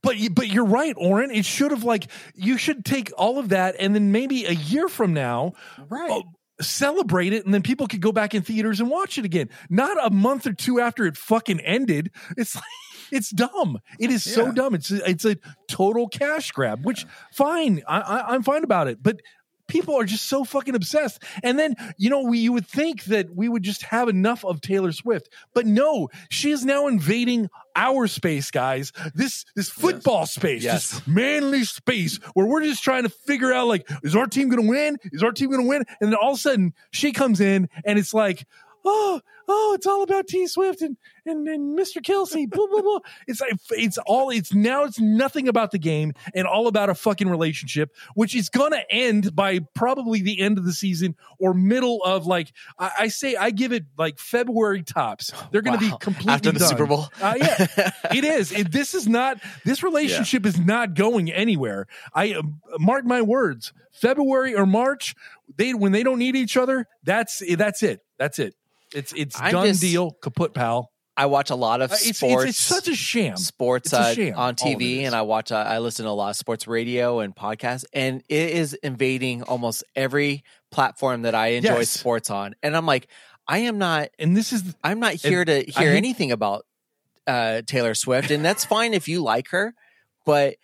B: But but you're right, Oren. It should have like you should take all of that, and then maybe a year from now,
A: right.
B: oh, celebrate it, and then people could go back in theaters and watch it again. Not a month or two after it fucking ended. It's like *laughs* it's dumb. It is so dumb. It's a, it's a total cash grab. Which fine, I, I, I'm fine about it. But people are just so fucking obsessed. And then you know we you would think that we would just have enough of Taylor Swift, but no, she is now invading our space, guys. This this football space,
C: Yes.
B: this manly space where we're just trying to figure out like, is our team going to win? Is our team going to win? And then all of a sudden she comes in and it's like, oh, oh, it's all about T Swift and and, and Mr. Kelce. blah blah blah. *laughs* It's like it's all it's now it's nothing about the game and all about a fucking relationship, which is gonna end by probably the end of the season or middle of like I, I say I give it like February tops. They're gonna
C: Wow.
B: be completely
C: After the
B: done.
C: Super Bowl.
B: Uh, yeah, *laughs* it is. It, this is not. This relationship is not going anywhere. I uh, mark my words. February or March, they when they don't need each other, that's that's it. That's it. It's it's
C: I'm
B: done
C: just-
B: deal. Kaput pal.
C: I watch a lot of
B: Uh,
C: sports.
B: it's, it's such a sham.
C: sports
B: It's a
C: uh,
B: sham,
C: on
B: all of it
C: TV,
B: is.
C: and I watch. Uh, I listen to a lot of sports radio and podcasts, and it is invading almost every platform that I enjoy
B: Yes.
C: sports on. And I'm like, I am not.
B: And this is
C: I'm not here to hear
B: hate-
C: anything about uh, Taylor Swift, and that's fine if you like her, but.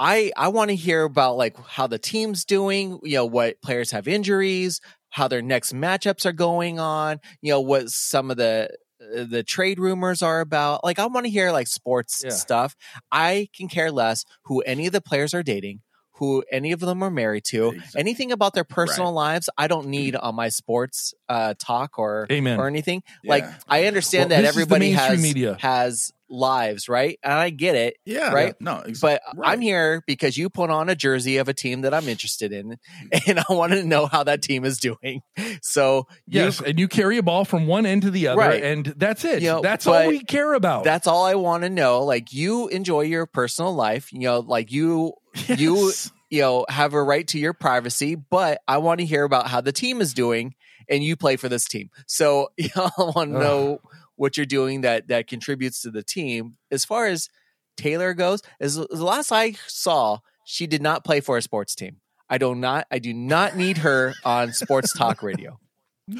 C: I, I want to hear about like how the team's doing, you know, what players have injuries, how their next matchups are going on, you know, what some of the uh, the trade rumors are about. Like I want to hear like sports
B: Yeah.
C: stuff. I can care less who any of the players are dating, who any of them are married to.
A: Exactly.
C: Anything about their personal lives, I don't need on my sports uh, talk or
B: Amen.
C: or anything. Like I understand
B: Well,
C: that
B: this is the
C: everybody has
B: media.
C: has lives, right? And I get it.
A: yeah,
C: right?
A: No, ex-
C: But
A: right.
C: I'm here because you put on a jersey of a team that I'm interested in, *laughs* and I want to know how that team is doing. *laughs* So you-
B: yes, and you carry a ball from one end to the other,
C: Right.
B: and that's it.
C: You know,
B: that's all we care about.
C: that's all I want to know. Like you enjoy your personal life, you know, like you you
B: Yes.
C: you know have a right to your privacy, but I want to hear about how the team is doing, and you play for this team. So you know, I want to know what you're doing that that contributes to the team. As far as Taylor goes, as, as the last I saw, she did not play for a sports team. I do not. I do not need her on sports talk radio. *laughs*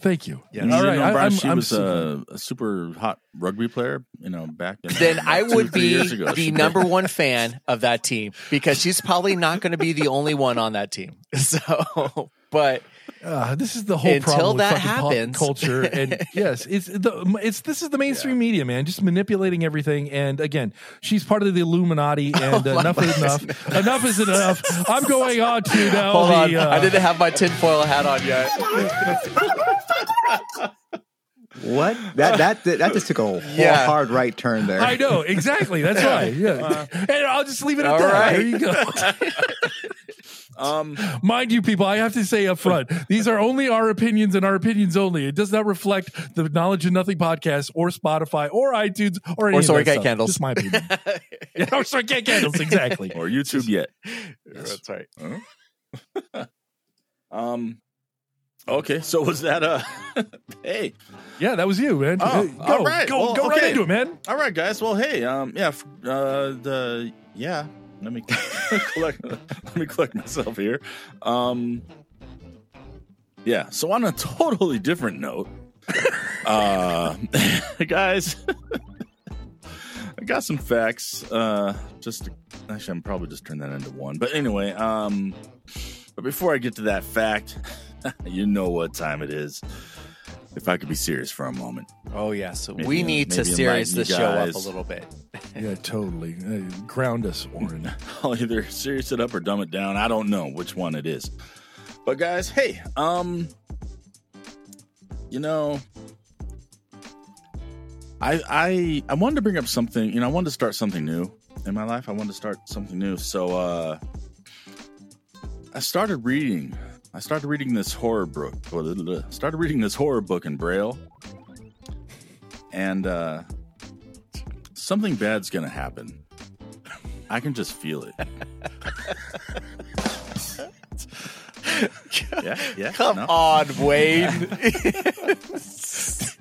B: Thank you.
A: Yeah,
B: All
A: you didn't
B: right,
A: know,
B: I-
A: Brian,
B: I'm-
A: she
B: I'm
A: was
B: uh,
A: a, a super hot rugby player. You know, back in
C: then I would
A: three
C: be the *laughs* number one fan of that team because she's probably not going to be the only one on that team. *laughs* So, but
B: Uh, this is the whole
C: Until
B: problem with
C: that
B: fucking pop culture, *laughs* and yes, it's the it's this is the mainstream media, man, just manipulating everything. And again, she's part of the Illuminati, *laughs* and
C: Oh
B: uh, enough is enough. *laughs* enough is enough. I'm going on to now.
C: hold on,
B: uh,
C: I didn't have my tinfoil hat on yet.
D: What? That that that just took a *laughs*
C: Yeah.
D: hard right turn there.
B: I know exactly. That's why. Yeah, and I'll just leave it at
C: All
B: that.
C: right.
B: There you go. *laughs*
A: Um,
B: Mind you, people, I have to say up front, these are only our opinions and our opinions only. It does not reflect the Knowledge of Nothing podcast or Spotify or iTunes or any
C: Or
B: of
C: Sorry
B: that
C: Cat
B: stuff.
C: Candles.
B: Just my opinion. yeah, *laughs* or Soy Cat Candles, exactly.
A: or YouTube yet.
C: That's right.
A: Um, okay, so was that uh *laughs* hey,
B: Yeah, that was you, man.
A: Oh,
B: Hey, go,
A: all right.
B: go,
A: Well,
B: go right into it, man.
A: all right, guys. Well, hey, um, yeah, f- uh, the yeah. Let me *laughs* collect. let me collect myself here. Um, yeah. So on a totally different note, *laughs* uh, guys, I got some facts. Uh, just to, actually, I'm probably just turn that into one. But anyway, um, but before I get to that fact, *laughs* you know what time it is. If I could be serious for a moment.
C: Oh yeah. So
A: Maybe-
C: we need to
A: maybe
C: serious
A: enlighten
C: this show up a little bit. *laughs*
B: Yeah, totally. Uh, ground us, Warren. *laughs*
A: I'll either serious it up or dumb it down. I don't know which one it is. But guys, hey, um you know I I I wanted to bring up something, you know, I wanted to start something new in my life. I wanted to start something new. So uh I started reading. I started reading this horror book. Started reading this horror book in Braille. And uh something bad's going to happen. I can just feel it. *laughs* yeah, yeah.
C: Come
A: no.
C: on, Wayne. *laughs* *laughs*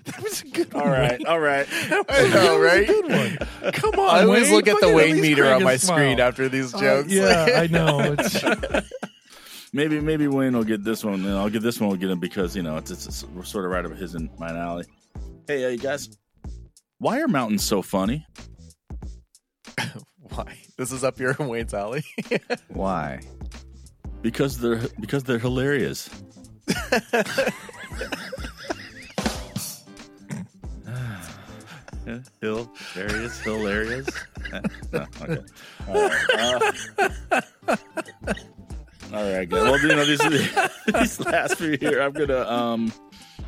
B: That was a good one.
A: All right, all right.
C: I know, right?
B: Good one. Come on.
C: I always
B: Wayne.
C: look at the Wayne meter on my
B: smile.
C: screen after these
B: Uh,
C: jokes.
B: yeah, I know. It's,
A: Maybe maybe Wayne will get this one, and I'll get this one. We'll get him because you know it's, it's, it's sort of right up his and mine alley. Hey, uh, you guys, why are mountains so funny? *laughs*
C: Why? This is up your Wayne's alley. *laughs*
D: Why?
A: Because they're because they're hilarious. *laughs* Hill, hilarious, hilarious. no, okay. All right, uh, all right, guys. Well, you know these *laughs* these last few here, I'm gonna um,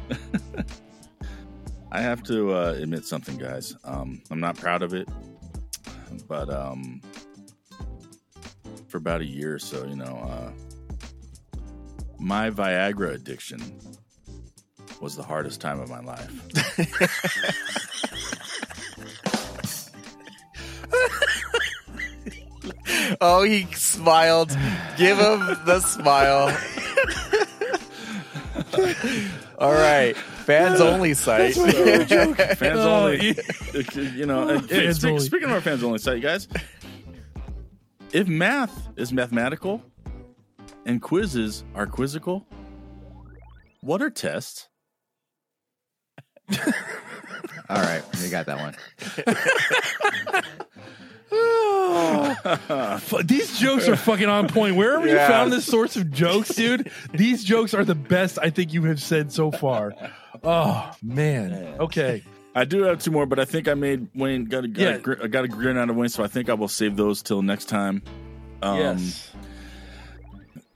A: *laughs* I have to uh, admit something, guys. Um, I'm not proud of it, but um, for about a year or so, you know, uh, my Viagra addiction was the hardest time of my life. *laughs*
C: oh, he smiled. Give him the smile. All right. Fans only site. *laughs*
A: fans
B: Oh,
A: only. You know, hey,
B: Fans
A: speak-
B: only.
A: speaking of our fans only site, guys, if math is mathematical and quizzes are quizzical, what are tests? *laughs*
D: All right, you got that one. *laughs* *sighs*
B: These jokes are fucking on point. Wherever you found this source of jokes, dude, these jokes are the best I think you have said so far. Oh man. Okay.
A: I do have two more, but I think I made Wayne got a, got,
B: Yeah.
A: a, gr- got a grin out of Wayne, so I think I will save those till next time. Um,
B: yes.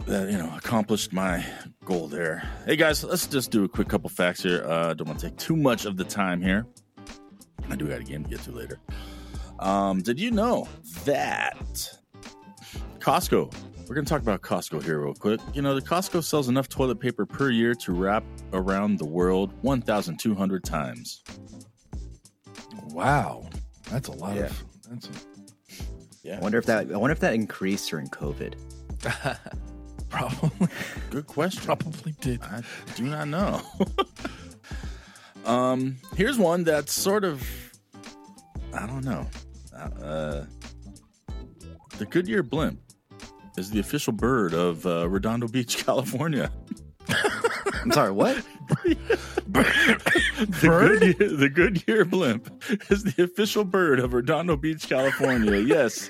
A: that you know accomplished my goal there. Hey guys, let's just do a quick couple facts here. Uh, don't want to take too much of the time here. I do got a game to get to later. Um, did you know that Costco? We're gonna talk about Costco here real quick. You know, the Costco sells enough toilet paper per year to wrap around the world 1,200 times.
B: Wow. That's a lot
D: Yeah.
B: of that's a,
A: Yeah,
D: I wonder if that. I wonder if that increased during COVID. *laughs*
B: probably
A: good question.
B: probably did.
A: I do not know. *laughs* um, here's one that's sort of, I don't know. Uh, the Goodyear blimp is the official bird of uh, Redondo Beach, *laughs* California.
D: I'm sorry, what? *laughs*
A: The Goodyear, the Goodyear blimp is the official bird of Redondo Beach, California. Yes.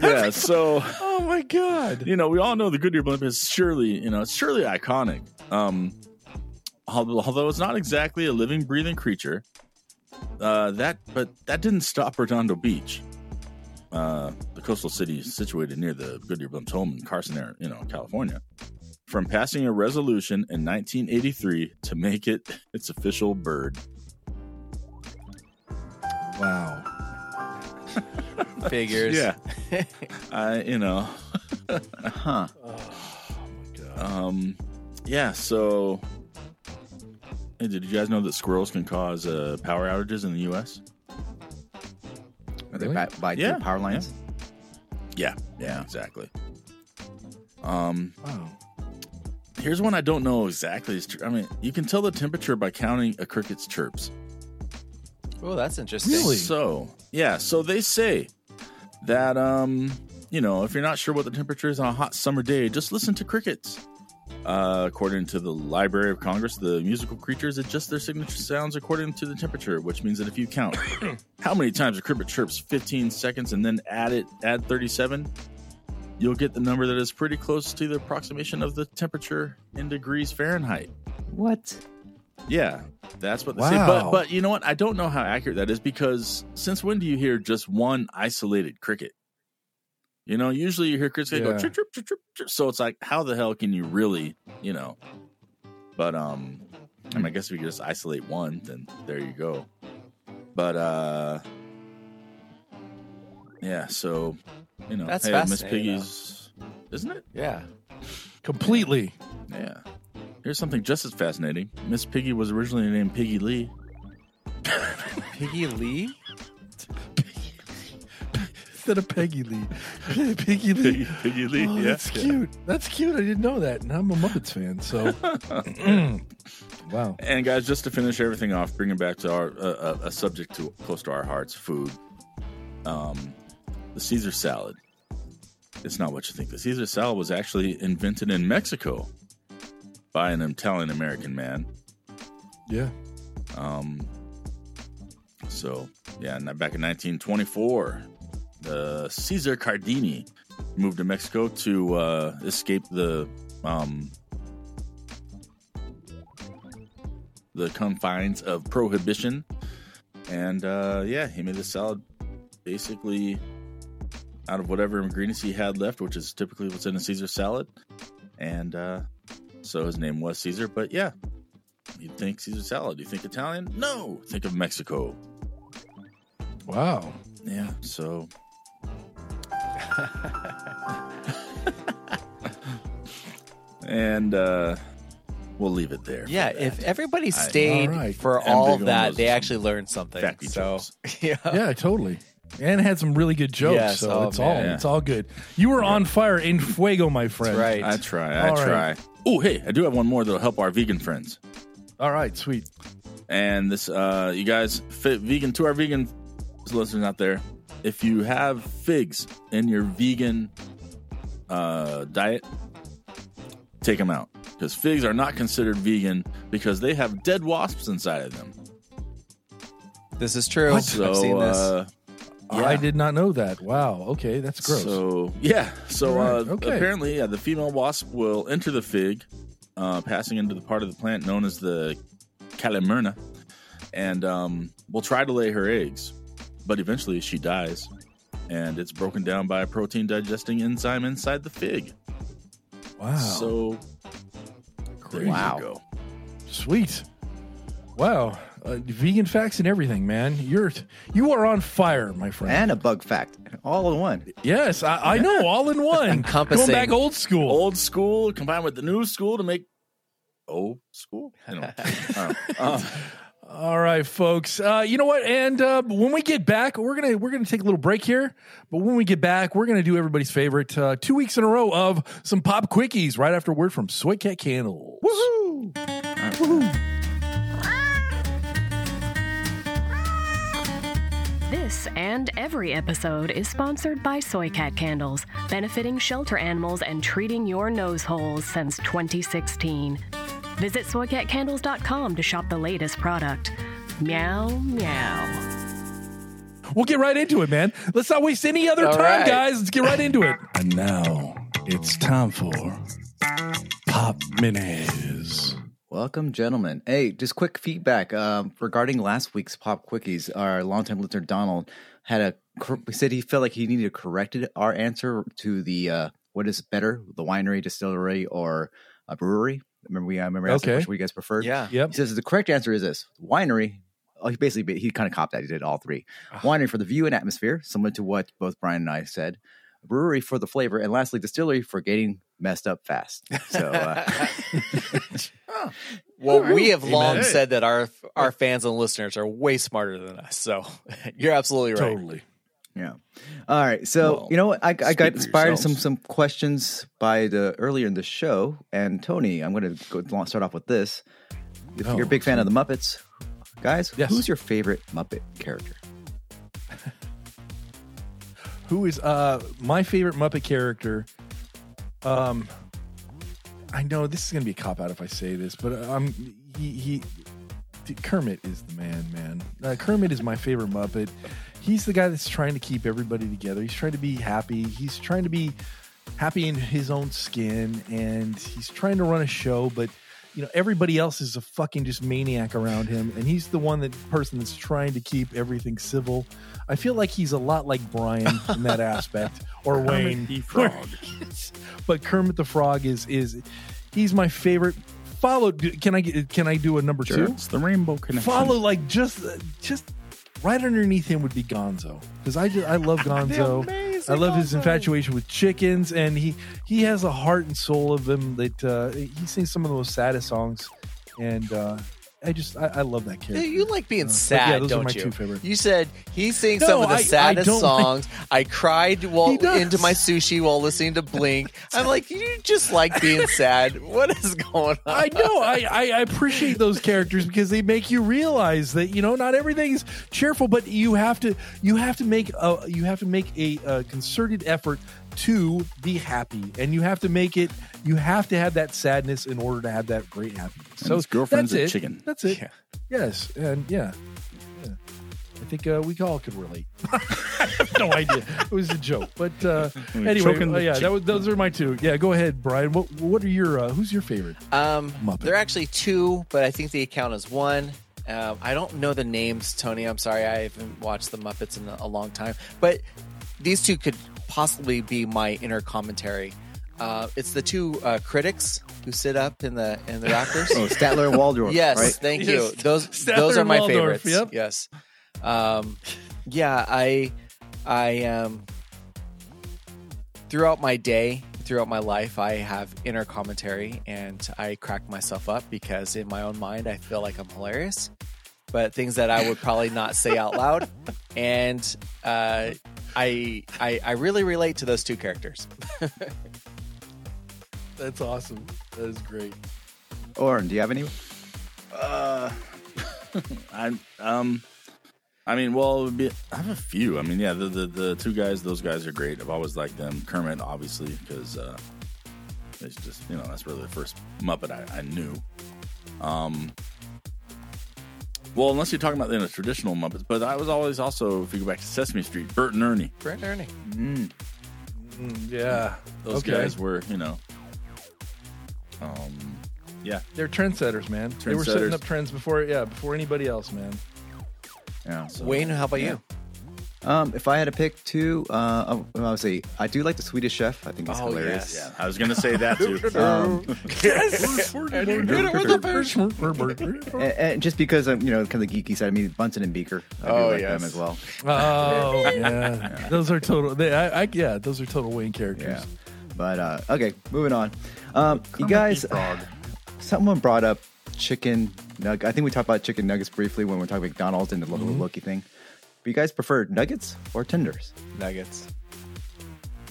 A: Yeah, so
B: Oh my god.
A: you know, we all know the Goodyear blimp is surely, you know, it's surely iconic. Um, although, although it's not exactly a living, breathing creature, uh, that but that didn't stop Redondo Beach, uh, the coastal city situated near the Goodyear blimp's home in Carson, Air- you know, California, from passing a resolution in 1983 to make it *laughs* its official bird.
B: Wow.
C: Figures.
A: Yeah. *laughs* I, you know,
D: Huh.
A: um, yeah. So, hey, did you guys know that squirrels can cause uh, power outages in the U.S.?
D: Are they
B: Really?
D: by, by
A: Yeah,
D: power lines?
A: Yeah, yeah, exactly. Um,
B: Wow.
A: here's one I don't know exactly. is true. I mean, you can tell the temperature by counting a cricket's chirps.
C: Oh, that's interesting.
B: Really?
A: So, yeah, so they say that um, you know, if you're not sure what the temperature is on a hot summer day, just listen to crickets. Uh, according to the Library of Congress, the musical creatures adjust their signature sounds according to the temperature, which means that if you count *coughs* how many times a cricket chirps 15 seconds and then add it add 37, you'll get the number that is pretty close to the approximation of the temperature in degrees Fahrenheit.
D: What?
A: Yeah, that's what they say. But but you know what? I don't know how accurate that is because since when do you hear just one isolated cricket? You know, usually you hear Chris that go
B: Yeah.
A: chirp, chirp, chirp, chirp, chirp. So it's like, how the hell can you really, you know? But um, I mean, I guess if you just isolate one, then there you go. But uh, yeah. So you know,
C: That's
A: hey, Miss Piggy's, isn't it?
C: Yeah.
B: Completely.
A: Yeah. Here's something just as fascinating. Miss Piggy was originally named Piggy Lee.
C: Piggy Lee? *laughs*
B: Instead of Peggy Lee. *laughs* Peggy Lee.
A: Piggy, Piggy Lee.
B: Oh,
A: yeah.
B: that's cute. That's cute. I didn't know that. And I'm a Muppets fan. So, *laughs* wow.
A: And guys, just to finish everything off, bringing back to our uh, a, a subject to close to our hearts, food. Um, the Caesar salad. It's not what you think. The Caesar salad was actually invented in Mexico by an Italian American man.
B: Yeah.
A: Um, so yeah, and back in 1924, the Caesar Cardini moved to Mexico to uh, escape the um, the confines of prohibition, and uh, yeah, he made a salad basically out of whatever ingredients he had left, which is typically what's in a Caesar salad, and uh, so his name was Caesar. But yeah, you think Caesar salad? You think Italian? No, think of Mexico.
B: Wow.
A: Yeah, so and uh we'll leave it there.
C: Yeah, if everybody
A: I-
C: stayed
B: All right.
C: for
A: I'm
C: all
A: big
C: of
A: on
C: that,
A: those
C: they actually learned something.
A: facty
C: so, *laughs* yeah.
B: Yeah, totally. And had some really good jokes.
C: Yes,
B: so
C: oh,
B: it's all
C: man.
B: it's all good. You were on fire in fuego, my friend.
C: That's right.
A: I try, I
B: All
A: try.
B: right.
A: Oh, hey, I do have one more that'll help our vegan friends.
B: All right, sweet.
A: And this, uh, you guys, fit vegan to our vegan listeners out there. If you have figs in your vegan uh, diet, take them out because figs are not considered vegan because they have dead wasps inside of them.
C: This is true.
A: So,
C: I've seen this.
A: uh, yeah.
B: I did not know that. Wow. Okay, that's gross.
A: So yeah, so
B: All
A: uh,
B: okay.
A: apparently, yeah, the female wasp will enter the fig, uh, passing into the part of the plant known as the calamurna, and um, will try to lay her eggs, but eventually she dies, and it's broken down by a protein digesting enzyme inside the fig.
B: wow.
A: So there
C: Wow.
A: you go.
B: Sweet. Wow. Uh, vegan facts and everything, man. You're you are on fire, my friend.
D: And a bug fact, all in one.
B: yes, I, I know, *laughs* all in one.
C: Encompassing.
B: Going back old school.
A: Old school combined with the new school to make old school. Anyway, uh, uh,
B: All right, folks. Uh, you know what? And uh, when we get back, we're gonna we're gonna take a little break here. But when we get back, we're gonna do everybody's favorite uh, two weeks in a row of some pop quickies. Right after word from Soy Cat Candles. Woohoo!
E: This and every episode is sponsored by Soy Cat Candles, benefiting shelter animals and treating your nose holes since 2016. Visit soycatcandles.com to shop the latest product. Meow, meow.
B: We'll get right into it, man. Let's not waste any other
C: All
B: time,
C: right.
B: guys. Let's get right into it. And now it's time for Pop Minis.
D: Welcome, gentlemen. Hey, just quick feedback um, regarding last week's pop quickies. Our longtime listener Donald had a cor- he said he felt like he needed to correct our answer to the uh, what is better, the winery, distillery, or a brewery. Remember we I remember asking
B: Okay.
D: which one you guys preferred.
C: Yeah.
B: Yep.
D: He says the correct answer is this winery. Oh, he basically he kind of copped that. He did all three.
C: Ah.
D: Winery for the view and atmosphere, similar to what both Brian and I said. Brewery for the flavor, and lastly, distillery for getting messed up fast. So uh, *laughs*
C: Well, we have long
A: Amen.
C: said that our our fans and listeners are way smarter than us. So *laughs* you're absolutely right.
B: Totally.
D: Yeah. All right. So
A: Well,
D: you know what? I, I got inspired some some questions by the earlier in the show, and Tony, I'm going to go start off with this. If
B: Oh,
D: you're a big fan of the Muppets, guys,
B: Yes.
D: who's your favorite Muppet character? *laughs*
B: Who is uh my favorite Muppet character? Um, I know this is gonna be a cop out if I say this, but um, he he Kermit is the man, man. Uh, Kermit is my favorite Muppet. He's the guy that's trying to keep everybody together. He's trying to be happy. He's trying to be happy in his own skin, and he's trying to run a show, but. You know, everybody else is a fucking just maniac around him, and he's the one that person that's trying to keep everything civil. I feel like he's a lot like Brian in that *laughs* aspect, or Wayne.
A: the *laughs* Frog.
B: but Kermit the Frog is is he's my favorite. Followed, can I get- can I do a number
A: Sure,
B: two?
A: it's the Rainbow Connection.
B: Follow like just just right underneath him would be Gonzo because I just I love *laughs* Gonzo. I love his infatuation with chickens, and he he has a heart and soul of him that uh, he sings some of the most saddest songs, and uh, I just I, I love that character.
C: You like being
B: Uh,
C: sad,
B: yeah, those
C: don't
B: my
C: you?
B: two favorite.
C: You said he sings
B: No,
C: some of the
B: I- I
C: saddest
B: like-
C: songs. I cried while into my sushi while listening to Blink. *laughs* I'm like, you just like being sad. What is going on?
B: I know. I, I, I appreciate those characters because they make you realize that you know not everything is cheerful, but you have to you have to make a you have to make a, a concerted effort to be happy, and you have to make it. You have to have that sadness in order to have that great happiness.
A: And
B: So
A: his girlfriend's
B: that's
A: a
B: it.
A: chicken.
B: That's it.
C: Yeah.
B: Yes, and yeah. yeah. I think uh, we all could relate. I *laughs* have no idea. It was a joke, but uh, *laughs* anyway, uh, yeah, that was, those are my two. Yeah, go ahead, Brian. What what are your uh, who's your favorite?
C: Um,
B: Muppet.
C: they're actually two, but I think they count as one. Um, I don't know the names, Tony. I'm sorry, I haven't watched the Muppets in a, a long time. But these two could possibly be my inner commentary. Uh, it's the two uh, critics who sit up in the in the rafters. *laughs*
D: Oh, Statler and Waldorf. *laughs*
C: yes,
D: right?
C: thank
B: Yes.
C: you. *laughs* Those
B: Statler
C: those are my
B: Waldorf,
C: favorites.
B: yep.
C: Yes. Um, yeah, I I um throughout my day, throughout my life, I have inner commentary and I crack myself up because in my own mind I feel like I'm hilarious. But things that I would probably not say out loud. And uh I I I really relate to those two characters. *laughs*
B: That's awesome. That is great.
D: Oren, do you have any?
A: Uh, *laughs* I um, I mean, well, it would be, I have a few. I mean, yeah, the, the the two guys, those guys are great. I've always liked them. Kermit, obviously, because uh, it's just you know that's really the first Muppet I, I knew. Um, well, unless you're talking about you know, traditional Muppets, but I was always also, if you go back to Sesame Street, Bert and Ernie.
C: Bert and Ernie.
D: Mm.
B: Mm, yeah,
A: Those
B: Okay.
A: guys were, you know, um, yeah,
B: they're trendsetters, man. They were setting
A: Trendsetters.
B: up trends before, yeah, before anybody else, man.
D: Yeah.
A: so,
C: Wayne, how about
A: yeah.
C: you?
D: Um, if I had to pick two, uh, I would say I do like the Swedish Chef. I think it's
C: Oh,
D: hilarious.
C: yes.
A: Yeah, I was gonna say that too. *laughs*
D: Um,
B: yes.
D: and, and just because I'm, you know, kind of the geeky side. I mean, Bunsen and Beaker. I do
C: Oh,
D: like
C: yes.
D: them as well.
B: Oh yeah, those are total. They, I, I, yeah, those are total Wayne characters.
D: Yeah. But uh, okay, moving on. Um, you guys, *sighs* someone brought up chicken nug. I think we talked about chicken nuggets briefly when we were talking about McDonald's and the little
B: Mm-hmm.
D: Loki thing. But you guys prefer nuggets or tenders?
C: Nuggets.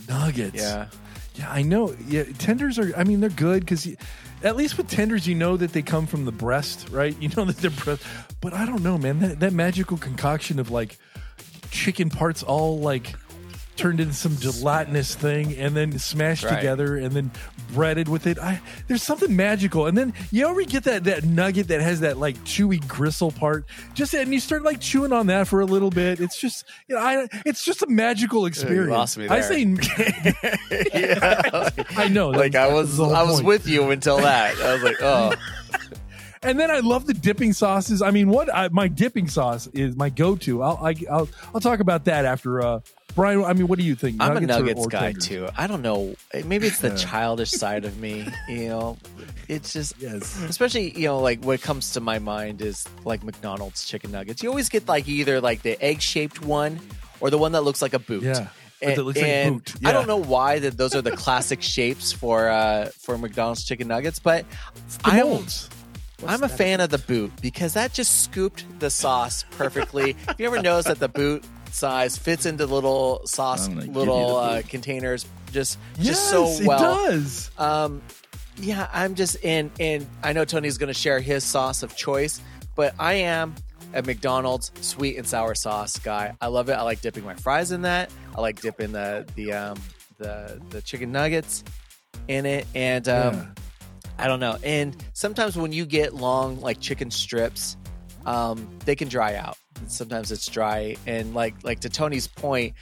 B: Nuggets.
C: Yeah.
B: Yeah, I know. Yeah, tenders are. I mean, they're good because at least with tenders, you know that they come from the breast, right? You know *laughs* that they're breast. But I don't know, man. That that magical concoction of like chicken parts all like turned into some gelatinous thing and then smashed
C: Right.
B: together and then breaded with it. I there's something magical. And then you ever get that that nugget that has that like chewy gristle part? Just and you start like chewing on that for a little bit. It's just you know, I it's just a magical experience.
C: lost me
B: I say
C: yeah. *laughs* *laughs*
B: I know.
C: like I was I was
B: point.
C: with you until that. I was like, oh,
B: And then I love the dipping sauces. I mean, what I, my dipping sauce is my go-to. I'll I, I'll I'll talk about that after. Uh, Brian, I mean, what do you think?
C: I'm a
B: Nuggets or-
C: Nuggets guy
B: tenders?
C: too. I don't know. Maybe it's the childish *laughs* side of me. You know, it's just
B: Yes.
C: especially you know like what comes to my mind is like McDonald's chicken nuggets. You always get like either like the egg shaped one or the one that looks like a boot.
B: Yeah.
C: And,
B: that looks like
C: and
B: boot.
C: I don't know why that those are the classic *laughs* shapes for uh for McDonald's chicken nuggets, but
B: The
C: I'm
B: molds.
C: I'm a fan of the boot because that just scooped the sauce perfectly. *laughs* Have you ever noticed that the boot size fits into little sauce
A: I'm gonna give
C: little uh, containers just
B: Yes,
C: just so well.
B: it does.
C: Um, yeah, I'm just in, and I know Tony's going to share his sauce of choice, but I am a McDonald's sweet and sour sauce guy. I love it. I like dipping my fries in that. I like dipping the the um the the chicken nuggets in it, and um,
B: Yeah.
C: I don't know. And sometimes when you get long like chicken strips, um, they can dry out. Sometimes it's dry, and like like to Tony's point,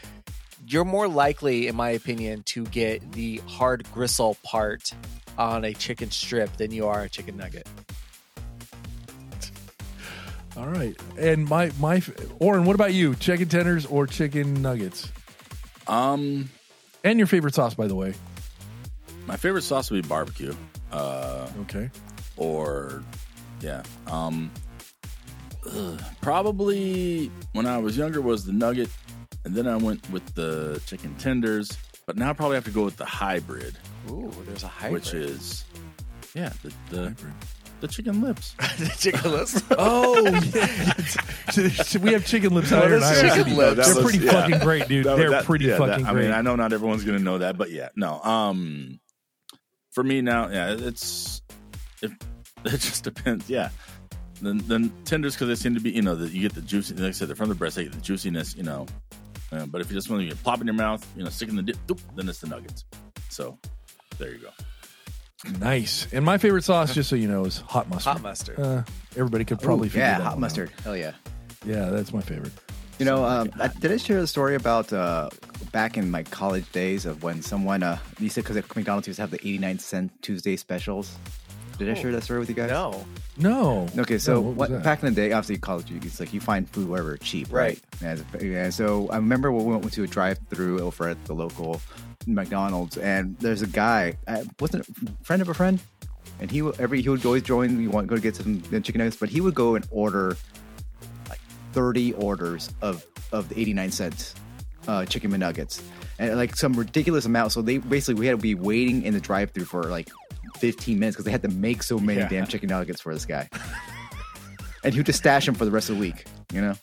C: you're more likely, in my opinion, to get the hard gristle part on a chicken strip than you are a chicken nugget. *laughs*
B: All right. And my my Oren, what about you? Chicken tenders or chicken nuggets?
A: Um,
B: And your favorite sauce, by the way.
A: my favorite sauce would be barbecue. Uh,
B: Okay.
A: or yeah. Um, ugh, probably when I was younger was the nugget, and then I went with the chicken tenders. But now I probably have to go with the hybrid,
C: Ooh, there's a hybrid.
A: which is yeah, the the, the chicken lips. *laughs*
C: the chicken lips. *laughs*
B: Oh, yeah. *laughs* So we have chicken lips out
C: What
B: here in
C: is
B: Iowa
C: chicken lips?
B: They're
A: was-
B: pretty
A: yeah.
B: fucking great, dude.
A: That-
B: They're
A: that-
B: pretty
A: yeah,
B: fucking
A: that- I
B: great.
A: mean, I know not everyone's gonna know that, but yeah, no. Um, for me now, yeah, it's it, *laughs* it just depends. Yeah, then then tenders because they seem to be, you know, that you get the juicy. Like I said, they're from the breast, they get the juiciness, you know. Uh, but if you just want to plop in your mouth, you know, stick in the dip, doop, then it's the nuggets. So there you go.
B: Nice. And my favorite sauce, just so you know, is hot mustard.
C: Hot mustard.
B: Uh, everybody could probably
D: Ooh,
B: figure
D: yeah,
B: that
D: hot
B: one
D: mustard. Hell yeah.
B: Yeah, that's my favorite.
D: You know, um, I, did I share the story about uh, back in my college days of when someone, uh, you said because McDonald's used to have the 89 cent Tuesday specials? Did I share that story with you guys?
C: No.
B: No.
D: Okay, so
B: No, what
D: what, back in the day, obviously college, you- it's like you find food wherever cheap, right? And, and so I remember when we went to a drive-through over at the local McDonald's, and there's a guy, uh, wasn't a friend of a friend, and he would every he would always join. We want to go get some uh, chicken nuggets, but he would go and order like 30 orders of of the 89 cents uh, chicken McNuggets, and like some ridiculous amount. So they basically we had to be waiting in the drive-through for like 15 minutes because they had to make so many
C: Yeah.
D: damn chicken nuggets for this guy. *laughs* and he would just stash them for the rest of the week, you know?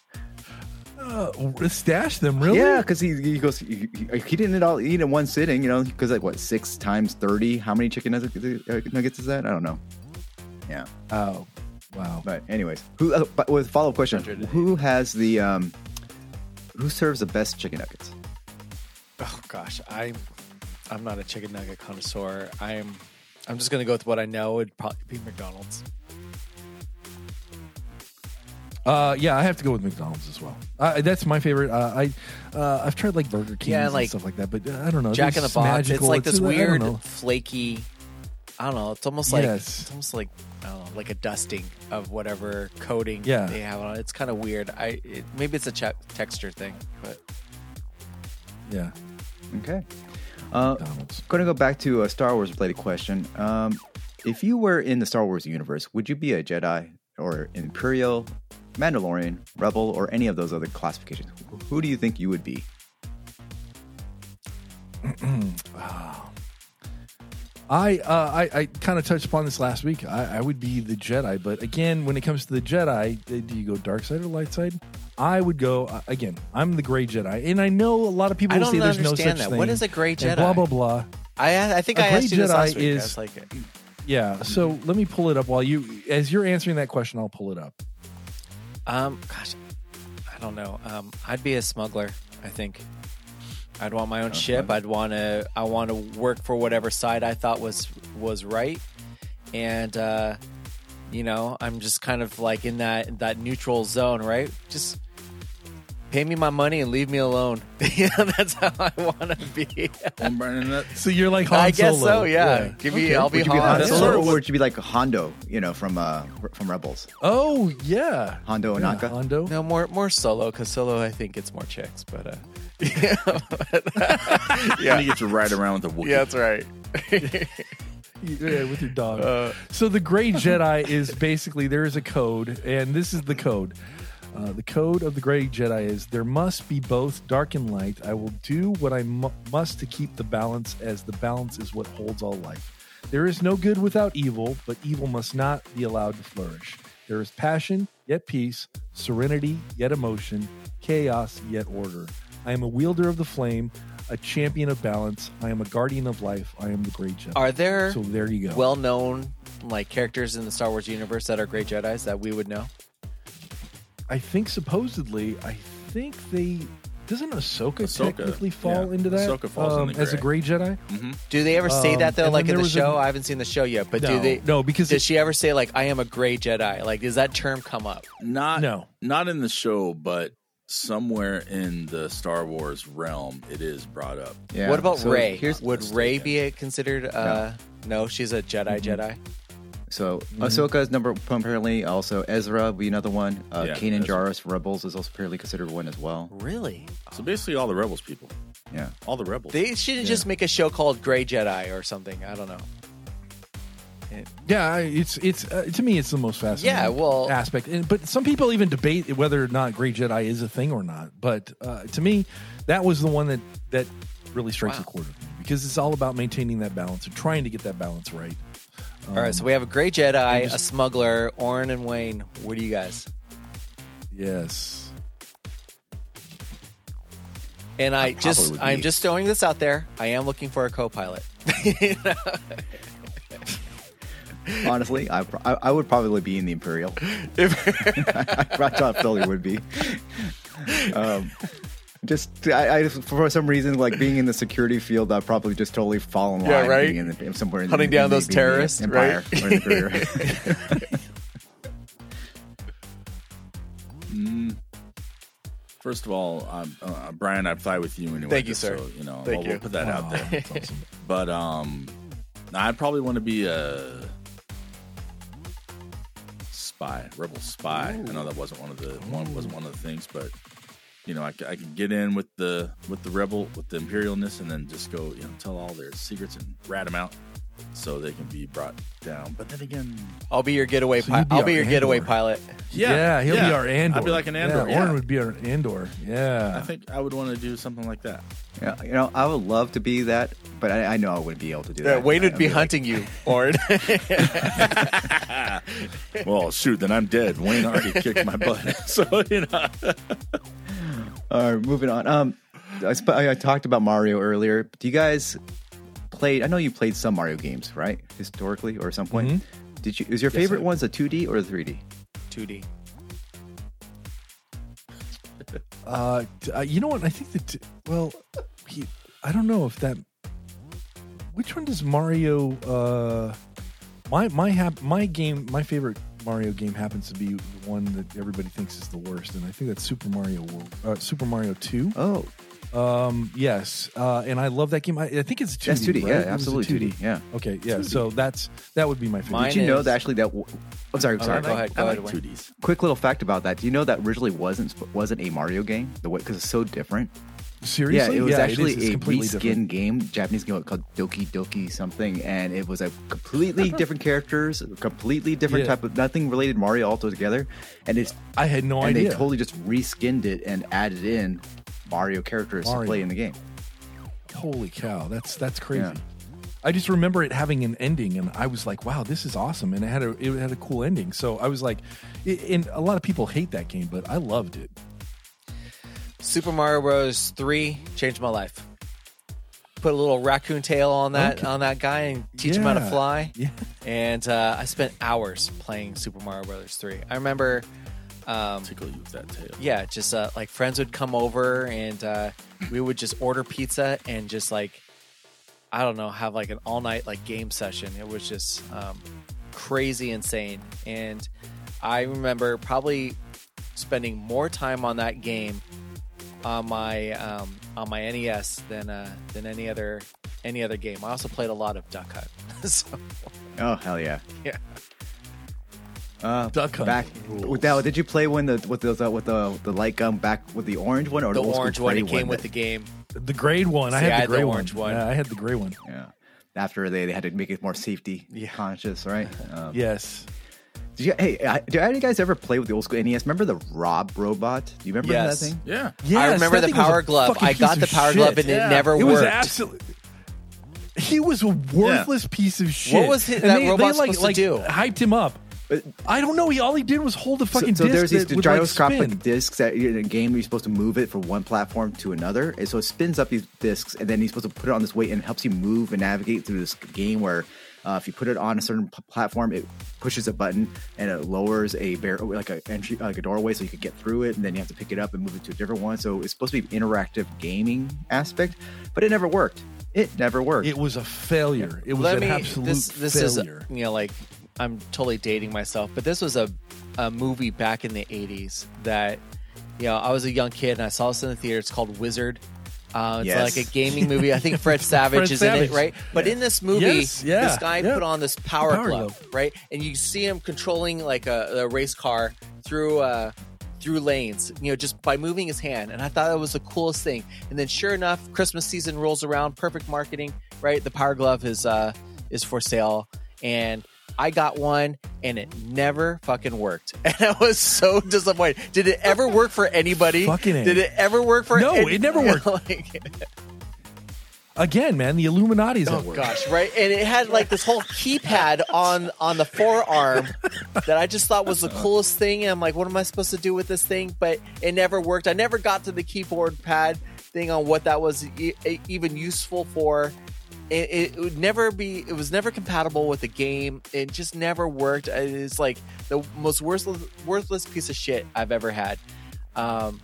B: Uh, stash them, really?
D: Yeah, because he, he goes, he, he- didn't it all eat in one sitting, you know? Because like what six times thirty? How many chicken uh, nuggets is that? I don't know. Yeah,
B: Oh, wow.
D: but anyways, who? Uh, but with follow up question, who has the um, who serves the best chicken nuggets?
C: Oh gosh, I'm I'm not a chicken nugget connoisseur. I'm I'm just gonna go with what I know. It'd probably be McDonald's.
B: Uh, yeah, I have to go with McDonald's as well. Uh, that's my favorite. Uh, I uh, I've tried like Burger King
C: Yeah,
B: and
C: like
B: stuff like that, but uh, I don't know.
C: Jack in
B: It's
C: the Box.
B: magical.
C: It's like this
B: I don't
C: weird,
B: know.
C: flaky. I don't know. It's almost like
B: Yes.
C: it's almost like I don't know, like a dusting of whatever coating
B: Yeah.
C: they have on it. It's kind of weird. I it, maybe it's a che- texture thing, but
B: Yeah,
D: Okay. Uh,
B: McDonald's.
D: going to go back to a Star Wars related question. Um, if you were in the Star Wars universe, would you be a Jedi or Imperial, Mandalorian, Rebel, or any of those other classifications? Who do you think you would be? *clears throat*
B: I uh, I, I kind of touched upon this last week. I, I would be the Jedi, but again, when it comes to the Jedi, uh, do you go dark side or light side? I would go uh, again. I'm the gray Jedi, and I know a lot of people
C: I
B: will say there's no such
C: that.
B: thing.
C: What is a gray Jedi?
B: Blah blah blah.
C: I I think
B: A
C: I asked you this last week. I
B: is-
C: like,
B: Yeah. So let me pull it up while you, as you're answering that question, I'll pull it up.
C: um, gosh, I don't know. Um, I'd be a smuggler. I think. I'd want my own ship. I'd want to. I want to work for whatever side I thought was was right, and uh, you know, I'm just kind of like in that that neutral zone, right? Just pay me my money and leave me alone. *laughs* you know, that's how I want to be.
A: Well, Brandon, that,
B: So you're like Han
C: I guess
B: Solo.
C: so. Yeah, give me.
B: Okay.
C: I'll be
D: Would you be Han
C: Han.
D: Solo,
A: sort
D: or
A: what-
D: would you be like Hondo, you know, from uh from Rebels?
B: Oh yeah.
D: Hondo
B: Yeah,
D: Ohnaka.
B: Hondo.
C: No more more solo because solo I think it's more chicks, but uh,
A: yeah.
C: yeah,
A: you get to ride around with a Wookiee.
C: yeah, that's right.
B: Yeah, with your dog.
C: Uh,
B: so the Gray Jedi is basically there is a code, and this is the code. Uh, the code of the Gray Jedi is there must be both dark and light. I will do what I mu- must to keep the balance, as the balance is what holds all life. There is no good without evil, but evil must not be allowed to flourish. There is passion, yet peace, serenity, yet emotion, chaos, yet order. I am a wielder of the flame, a champion of balance. I am a guardian of life. I am the Gray Jedi.
C: Are there
B: so there you go.
C: well known like characters in the Star Wars universe that are great Jedi's that we would know?
B: I think supposedly, I think they doesn't Ahsoka,
A: Ahsoka,
B: technically fall
A: yeah.
B: into that
A: Ahsoka falls in
B: um,
A: the
B: as a
A: gray.
B: Gray Jedi.
A: hmm
C: Do they ever say
B: Um,
C: that though,
B: and
C: like in the
B: was
C: show?
B: a-
C: I haven't seen the show yet, but
B: no,
C: do they?
B: no, because
C: Did
B: it-
C: she ever say like "I am a gray Jedi"? Like, does that term come up?
A: Not
B: no.
A: not in the show, but somewhere in the Star Wars realm, it is brought up.
D: Yeah.
C: What about
D: So
C: Rey?
D: Here's
C: Would. Rey be a- considered? Uh, no. she's a Jedi.
B: Mm-hmm.
C: Jedi.
D: so Ahsoka is number one apparently. Also Ezra would be another one. Uh,
A: Yeah,
D: Kanan
A: Ezra.
D: Jarrus Rebels is also apparently considered one as well.
C: Really?
A: So basically, all the rebels people,
D: Yeah.
A: all the rebels.
C: They should just make a show called Gray Jedi or something. I don't know.
B: Yeah, it's it's uh, to me it's the most fascinating.
C: Yeah, well-
B: aspect. And, but some people even debate whether or not Gray Jedi is a thing or not. But uh, to me, that was the one that that really strikes
C: Wow.
B: a chord with me because it's all about maintaining that balance and trying to get that balance right.
C: All right, so we have a Gray Jedi, a smuggler, Orin and Wayne. What do you guys?
B: Yes.
C: And I
A: probably
C: just, I'm just throwing this out there. I am looking for a co-pilot. *laughs* *laughs*
D: Honestly, I, I I would probably be in the Imperial. *laughs* If- *laughs* I thought Philly would be. Um, just I, I for some reason like being in the security field, I'd probably just totally fall in line.
C: Yeah, right?
D: Being in the, somewhere in
C: Hunting
D: the,
C: down
D: in
C: those
D: being in the
C: terrorists,
D: Empire
C: right?
A: Mm. First of all, um, uh, Brian, I'd fly with you anyway.
C: Thank you, sir.
A: So, you know,
C: Thank
A: we'll,
C: you.
A: we'll put that out
B: Oh,
A: there.
B: awesome.
A: But um, I'd probably want to be a spy, rebel spy. I know that wasn't one of the one wasn't one of the things, but you know, I, I can get in with the with the rebel with the imperialness, and then just go, you know, tell all their secrets and rat them out, so they can be brought down. But then again,
C: I'll be your getaway.
B: So
C: pi-
B: be
C: I'll be your getaway pilot.
A: yeah, yeah,
B: he'll
A: yeah.
B: be our Andor.
A: I'd be like an Andor.
B: Yeah,
A: Yeah,
B: Orin would be our Andor. Yeah.
A: I think I would want to do something like that.
D: yeah, you know, I would love to be that, but I, I know I wouldn't be able to do
C: Yeah,
D: that.
C: Wayne would
D: I'd
C: be
D: like-
C: hunting you, Orin. *laughs* *laughs*
A: well, shoot, then I'm dead. Wayne already kicked my butt, *laughs* so you know.
D: All right, moving on. Um, I, sp- I I talked about Mario earlier. Do you guys played? I know you played some Mario games, right? Historically, or at some point.
B: Mhm.
D: Did you? Is your
B: Yes,
D: favorite
B: I-
D: ones a 2D or the 3D?
C: 2D.
B: Uh, uh, you know what? I think that. Well, he, I don't know if that. Which one does Mario? Uh, my my hap, my game, my favorite Mario game happens to be the one that everybody thinks is the worst, and I think that's Super Mario World, uh, Super Mario Two.
D: Oh,
B: Um, yes, uh, and I love that game. I, I think it's 2D.
D: that's 2D.
B: right?
D: Yeah,
B: It was a
D: absolutely 2D. Yeah.
B: Okay, yeah. So that's that would be my favorite.
C: Mine
D: Did you know
C: is-
D: that actually that? w- I'm sorry. I'm sorry.
C: go ahead.
A: I like
C: Wayne.
A: 2Ds.
D: Quick little fact about that. Do you know that originally wasn't wasn't a Mario game? The way because it's so different.
B: Seriously,
D: Yeah, it was
B: is.
D: actually
B: It's
D: a
B: completely
D: reskinned
B: different.
D: game, Japanese game called Doki Doki something, and it was a completely *laughs* different characters, completely different
B: Yeah.
D: type of nothing related Mario all together, and it's
B: I had no idea.
D: and
B: idea.
D: they totally just reskinned it and added in Mario characters to play in the game.
B: Holy cow, that's that's crazy.
D: Yeah.
B: I just remember it having an ending, and I was like, "Wow, this is awesome!" And it had a it had a cool ending. So I was like, it, and a lot of people hate that game, but I loved it.
C: Super Mario Bros. 3 changed my life. Put a little raccoon tail on that
B: Okay.
C: on that guy and teach him how to fly.
B: Yeah,
C: And uh, I spent hours playing Super Mario Brothers 3. I remember, um,
A: Tickle you with that tail.
C: yeah, just uh, like friends would come over and uh, we would just order pizza and just like, I don't know, have like an all night like game session. It was just um, crazy insane. And I remember probably spending more time on that game on my um, on my NES than uh, than any other any other game. I also played a lot of Duck Hunt. *laughs* so,
D: Oh hell yeah.
C: Yeah.
D: Uh,
B: Duck Hunt
D: back with that. Did you play when the with the with the the light gun back with the orange one or
C: the
D: the,
C: orange one
D: gray
C: it came with
D: that-
C: the game.
B: The grade one. I
C: See,
B: had
C: I
B: the
C: had the
B: gray
C: orange one.
B: Yeah, I had the gray one.
D: Yeah. After they, they had to make it more safety
C: Yeah.
D: conscious, right? Um,
B: Yes.
D: Did you, hey, I, did any of you guys ever play with the old school NES? Remember the Rob robot? Do you remember
C: Yes.
D: that thing?
A: Yeah.
B: Yes,
C: I remember the
B: thing was a
C: power glove. I got the power
B: shit.
C: glove and
A: Yeah.
C: it never
B: It
C: worked.
B: was absolutely. He was a worthless piece of shit.
C: What was his- that
B: they,
C: robot
B: they like,
C: supposed to do?
B: hyped him up.
D: But-
B: I don't know. He all he did was hold the fucking
D: so
B: disc
D: there's these
B: that would, like,
D: gyroscopic
B: spin.
D: discs that in a game you're supposed to move it from one platform to another, and so it spins up these discs, and then you're supposed to put it on this weight and it helps you move and navigate through this game. Where uh, if you put it on a certain p- platform, it pushes a button and it lowers a bar- like a entry like a doorway, so you could get through it, and then you have to pick it up and move it to a different one. So it's supposed to be an interactive gaming aspect, but it never worked. It never worked.
B: It was a failure. It was
C: Let
B: an
C: me.
B: absolute
C: This this
B: failure.
C: is you know like I'm totally dating myself, but this was a a movie back in the '80s that you know I was a young kid and I saw this in the theater. It's called Wizard. Uh, it's
D: Yes.
C: like a gaming movie. I think *laughs* Fred Savage
B: Fred
C: is in it, right? But in this movie,
B: Yes, yeah,
C: this guy
B: yeah.
C: put on this power,
B: Power
C: glove,
B: glove.
C: right? And you see him controlling like a, a race car through uh, through lanes, you know, just by moving his hand. And I thought that was the coolest thing. And then, sure enough, Christmas season rolls around. Perfect marketing, right? The Power Glove is uh, is for sale, and I got one, and it never fucking worked. *laughs* And I was so *laughs* disappointed. Did it ever work for anybody?
B: Fucking A.
C: Did it ever work for?
B: No,
C: any-
B: it never worked. *laughs*
C: like,
B: Again, man, the Illuminati's
C: Oh
B: at work.
C: gosh, right? And it had like this whole keypad on on the forearm that I just thought was the coolest thing. And I'm like, what am I supposed to do with this thing? But it never worked. I never got to the keyboard pad thing on what that was e- e- even useful for. It, it would never be. It was never compatible with the game. It just never worked. It's like the most worthless worthless piece of shit I've ever had. Um,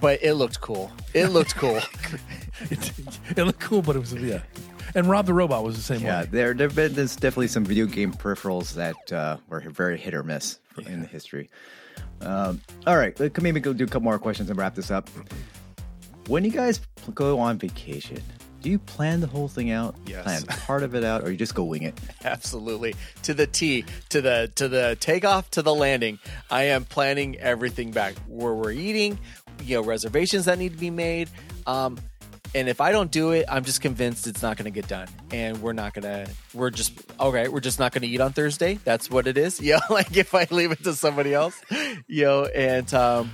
C: but it looked cool. It looked *laughs* cool.
B: it, it looked cool, but it was yeah. And Rob the Robot was the same
D: Yeah,
B: way.
D: there there've been there's definitely some video game peripherals that uh, were very hit or miss for- in the history. Um, all right, let- maybe go do a couple more questions and wrap this up. When you guys go on vacation, do you plan the whole thing out?
C: Yes.
D: Plan part of it out, or you just go wing it? *laughs*
C: Absolutely. To the T, to the to the takeoff, to the landing. I am planning everything back. Where we're eating, you know, reservations that need to be made. Um and if I don't do it, I'm just convinced it's not going to get done, and we're not going to. We're just okay. We're just not going to eat on Thursday. That's what it is. *laughs* Know, like if I leave it to somebody else, you know, and um,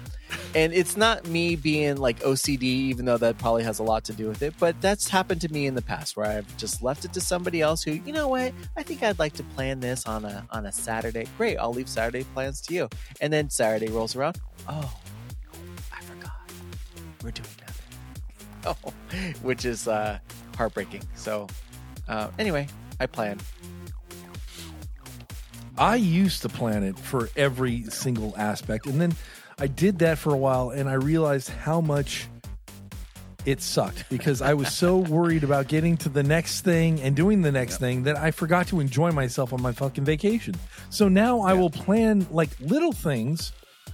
C: and it's not me being like OCD, even though that probably has a lot to do with it. But that's happened to me in the past, where I've just left it to somebody else who, you know what, I think I'd like to plan this on a on a Saturday. Great, I'll leave Saturday plans to you. And then Saturday rolls around. Oh, I forgot. We're doing Oh, *laughs* which is uh, heartbreaking. So, uh, anyway, I plan.
B: I used to plan it for every single aspect, and then I did that for a while, and I realized how much it sucked because I was so *laughs* worried about getting to the next thing and doing the next thing that I forgot to enjoy myself on my fucking vacation. So now I will plan like little things,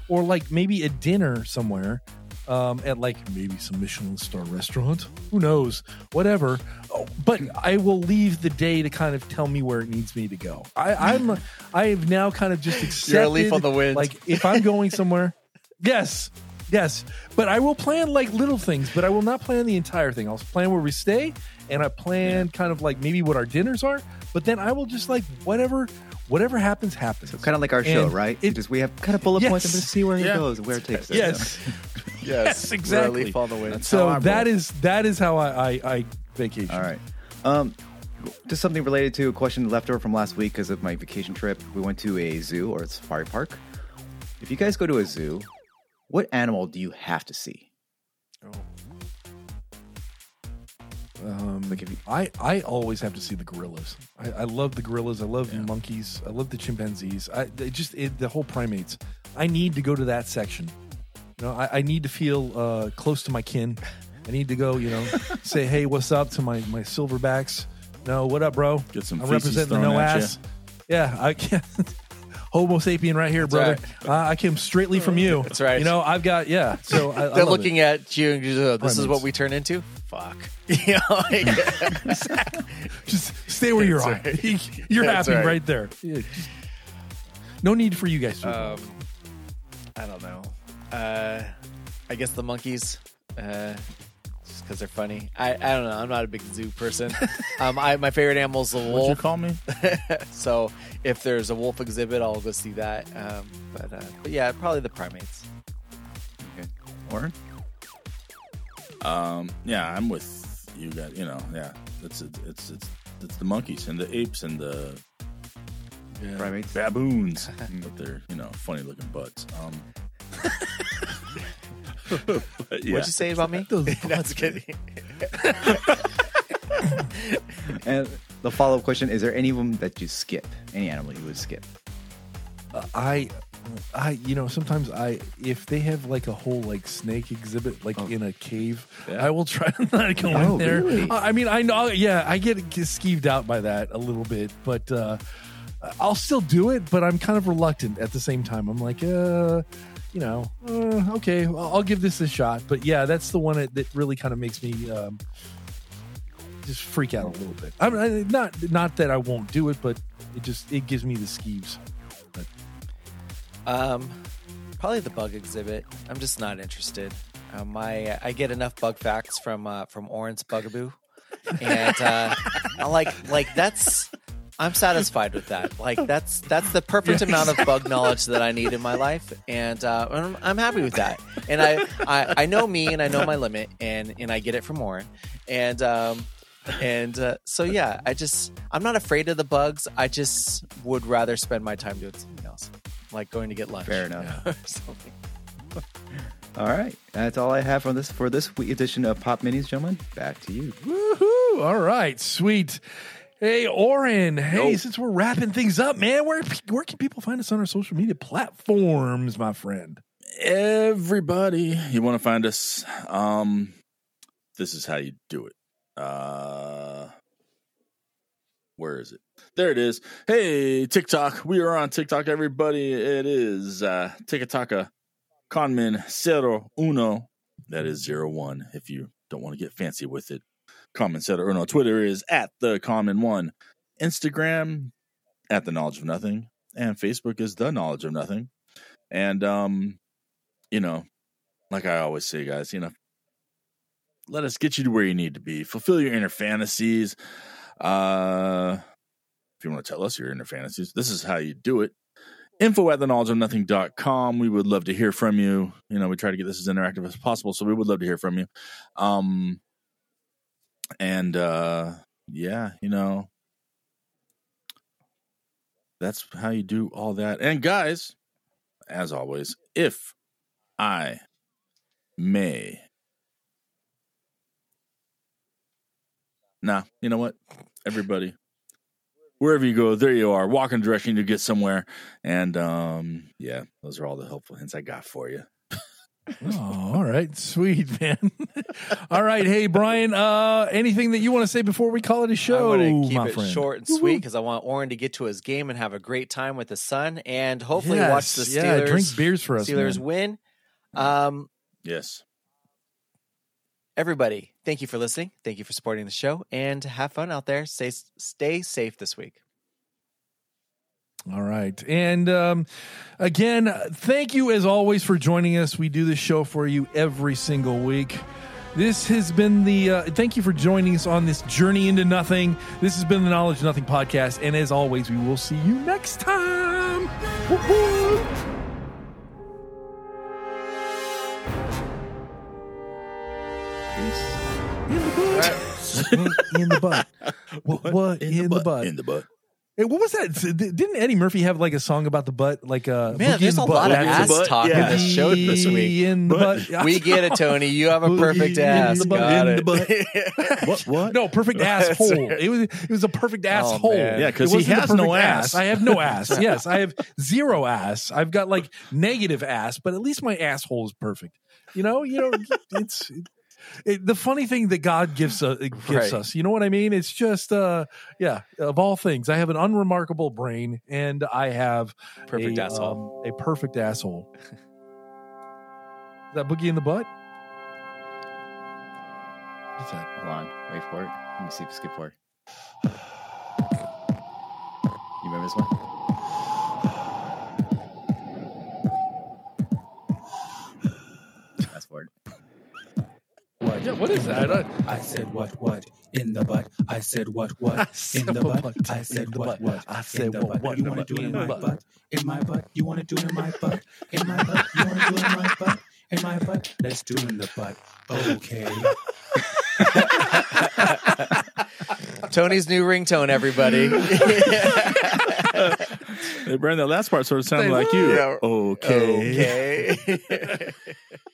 B: or like maybe a dinner somewhere. Um, at like maybe some Michelin star restaurant, who knows, whatever. Oh, but I will leave the day to kind of tell me where it needs me to go. I, I'm, I have now kind of just accepted. *laughs*
C: You're a leaf on the wind.
B: Like if I'm going somewhere, *laughs* yes, yes. But I will plan like little things, but I will not plan the entire thing. I'll plan where we stay, and I plan kind of like maybe what our dinners are. But then I will just like whatever, whatever happens, happens.
D: Kind of like our show, right?
B: it-
D: just we have kind of bullet points and
B: Yes.
D: just see where
A: Yeah.
D: it goes, where it takes us.
B: Yes. *laughs*
C: Yes,
B: exactly.
C: We're a leaf on the wind.
A: That's how
B: so
A: I
B: that
A: roll.
B: is that is how I I, I vacation.
D: All right. Um, just something related to a question left over from last week because of my vacation trip. We went to a zoo or a safari park. If you guys go to a zoo, what animal do you have to see?
B: Um,
D: Like if you-
B: I I always have to see the gorillas. I, I love the gorillas. I love the monkeys. I love the chimpanzees. I they just it, the whole primates. I need to go to that section. You know, I, I need to feel uh, close to my kin. I need to go. You know, *laughs* say hey, what's up to my my silverbacks. No, what up, bro?
A: Get some
B: I'm
A: feces
B: representing the
A: thrown
B: no
A: at ya.
B: ass. Yeah, I can't. *laughs* Homo sapien right here,
C: That's
B: brother. Uh, I came straightly from you.
C: That's right.
B: You know, I've got yeah. So I, I
C: They're
B: love
C: looking
B: it.
C: at you and just, oh, this is what
B: Primates.
C: we turn into. Fuck. *laughs* You know, like-
B: Just stay where you're
C: That's
B: on. You're
C: That's
B: happy
C: right.
B: right, there. Yeah, just- no need for you guys to.
C: um, I don't know. Uh, I guess the monkeys, uh, just because they're funny. I, I don't know. I'm not a big zoo person. *laughs* um, I my favorite animal is the
A: What'd you
C: wolf.
A: call me? *laughs*
C: so if there's a wolf exhibit, I'll go see that. Um, but uh, but yeah, probably the primates. Okay.
D: Or
A: Um, yeah, I'm with you guys. You know, yeah, it's it's it's it's, it's the monkeys and the apes and the
D: primates.
A: baboons *laughs* with their you know funny looking butts. Um, but yeah.
C: What'd you say about me? *laughs* That's *laughs* kidding. *laughs*
D: And the follow up question: Is there any of them that you skip? Any animal you would skip?
B: I, I, you know, sometimes I, if they have like a whole like snake exhibit, like in a cave,
A: Yeah.
B: I will try not to go
D: Oh,
B: in there.
D: really?
B: I I mean, I know, yeah, I get skeeved out by that a little bit, but uh, I'll still do it. But I'm kind of reluctant at the same time. I'm like, uh, you know, uh, okay, I'll, give this a shot. But yeah, that's the one that, that really kind of makes me. Um, just freak out a little bit. I mean, not not that I won't do it, but it just it gives me the skeeves.
C: Um, probably the bug exhibit. I'm just not interested. Um, I get enough bug facts from uh, from Oren's Bugaboo, and uh, I like like that's I'm satisfied with that. Like that's that's the perfect
B: Yeah,
C: amount of bug knowledge that I need in my life, and uh, I'm, I'm happy with that. And I, I I know me, and I know my limit, and and I get it from Oren, and um. And uh, so yeah, I just I'm not afraid of the bugs. I just would rather spend my time doing something else, like going to get lunch.
D: Fair enough. *laughs*
C: or something. *laughs*
D: All right, that's all I have for this for this week edition of Pop Minis, gentlemen. Back to you.
B: Woohoo! All right, sweet. Hey, Oren. Hey,
A: Yo.
B: since we're wrapping things up, man, where where can people find us on our social media platforms, my friend?
A: everybody. You want to find us? Um this is how you do it. Uh where is it? There it is. Hey tiktok. We are on tiktok everybody. It is uh tikataka conman zero uno. That is zero one if you don't want to get fancy with it conman zero no, twitter is at the common one instagram at the knowledge of nothing and facebook is the knowledge of nothing and um you know, like I always say, guys, you know, let us get you to where you need to be. Fulfill your inner fantasies. Uh, if you want to tell us your inner fantasies, this is how you do it. Info at the knowledge of nothing.com. We would love to hear from you. You know, we try to get this as interactive as possible, so we would love to hear from you. Um, and uh, yeah, you know, that's how you do all that. And guys, as always, if I may. Nah, you know what? Everybody, wherever you go, there you are, walking direction to get somewhere. And um, yeah, those are all the helpful hints I got for you.
B: Oh, all right, sweet man. *laughs* all right, hey Brian. Uh, anything that you want to say before we call it a show,
C: I'm going to keep
B: my
C: it
B: friend?
C: short and sweet because I want Oren to get to his game and have a great time with his son, and hopefully
B: Yes,
C: watch the Steelers.
B: yeah, drink beers for us,
C: Steelers
B: man.
C: win. Um,
A: Yes.
C: everybody, thank you for listening. Thank you for supporting the show, and have fun out there. Stay stay safe this week.
B: All right. And um, again, thank you as always for joining us. We do this show for you every single week. This has been the, uh, thank you for joining us on this journey into nothing. This has been the Knowledge Nothing podcast. And as always, we will see you next time. Woo-hoo. In the butt. *laughs* in the butt. What, what in, the butt?
A: In the butt.
B: Hey, what was that? Didn't Eddie Murphy have like a song about the butt? Like uh,
C: Man, there's
B: in
C: a
B: the
C: lot
B: butt.
C: of
A: Boogie in the
C: ass
A: butt,
C: talk
A: yeah.
C: in this show this week.
B: In the
A: Butt.
B: butt.
C: We get it, Tony. You have a
B: Boogie
C: perfect
B: in
C: ass.
B: the
C: Got
A: in
C: it.
A: the *laughs* What? What?
B: No, perfect asshole. It was it was a perfect asshole.
C: man.
A: Yeah, 'cause
B: It
A: he has no
B: perfect
A: ass.
B: I have no *laughs* ass. yes, I have zero ass. I've got like negative ass, but at least my asshole is perfect. You know, you know, it's it, the funny thing that God gives, uh, gives
C: Right.
B: us. You know what I mean? It's just, uh, yeah. Of all things, I have an unremarkable brain, and I have
C: Perfect
B: a,
C: asshole.
B: um, a perfect asshole. Is that boogie in the butt? What's that?
D: Hold on, wait for it. Let me see if skip forward. You remember this one?
B: What? Yeah, what is that? I-
G: I said what what in the butt. I said what what in the butt. I said what what
B: I said
G: the
B: what,
G: butt.
B: what,
G: You want to do it
B: in
G: in my
B: butt.
G: butt? In my butt. You want to do it in my butt? In my butt. You want to do it in my butt? In my butt. Let's do it in the butt. Okay. *laughs*
C: Tony's new ringtone, everybody.
A: Hey, Brandon, that last part sort of sounded
B: Say
A: like you.
C: Yeah.
A: Okay.
C: okay. *laughs* *laughs*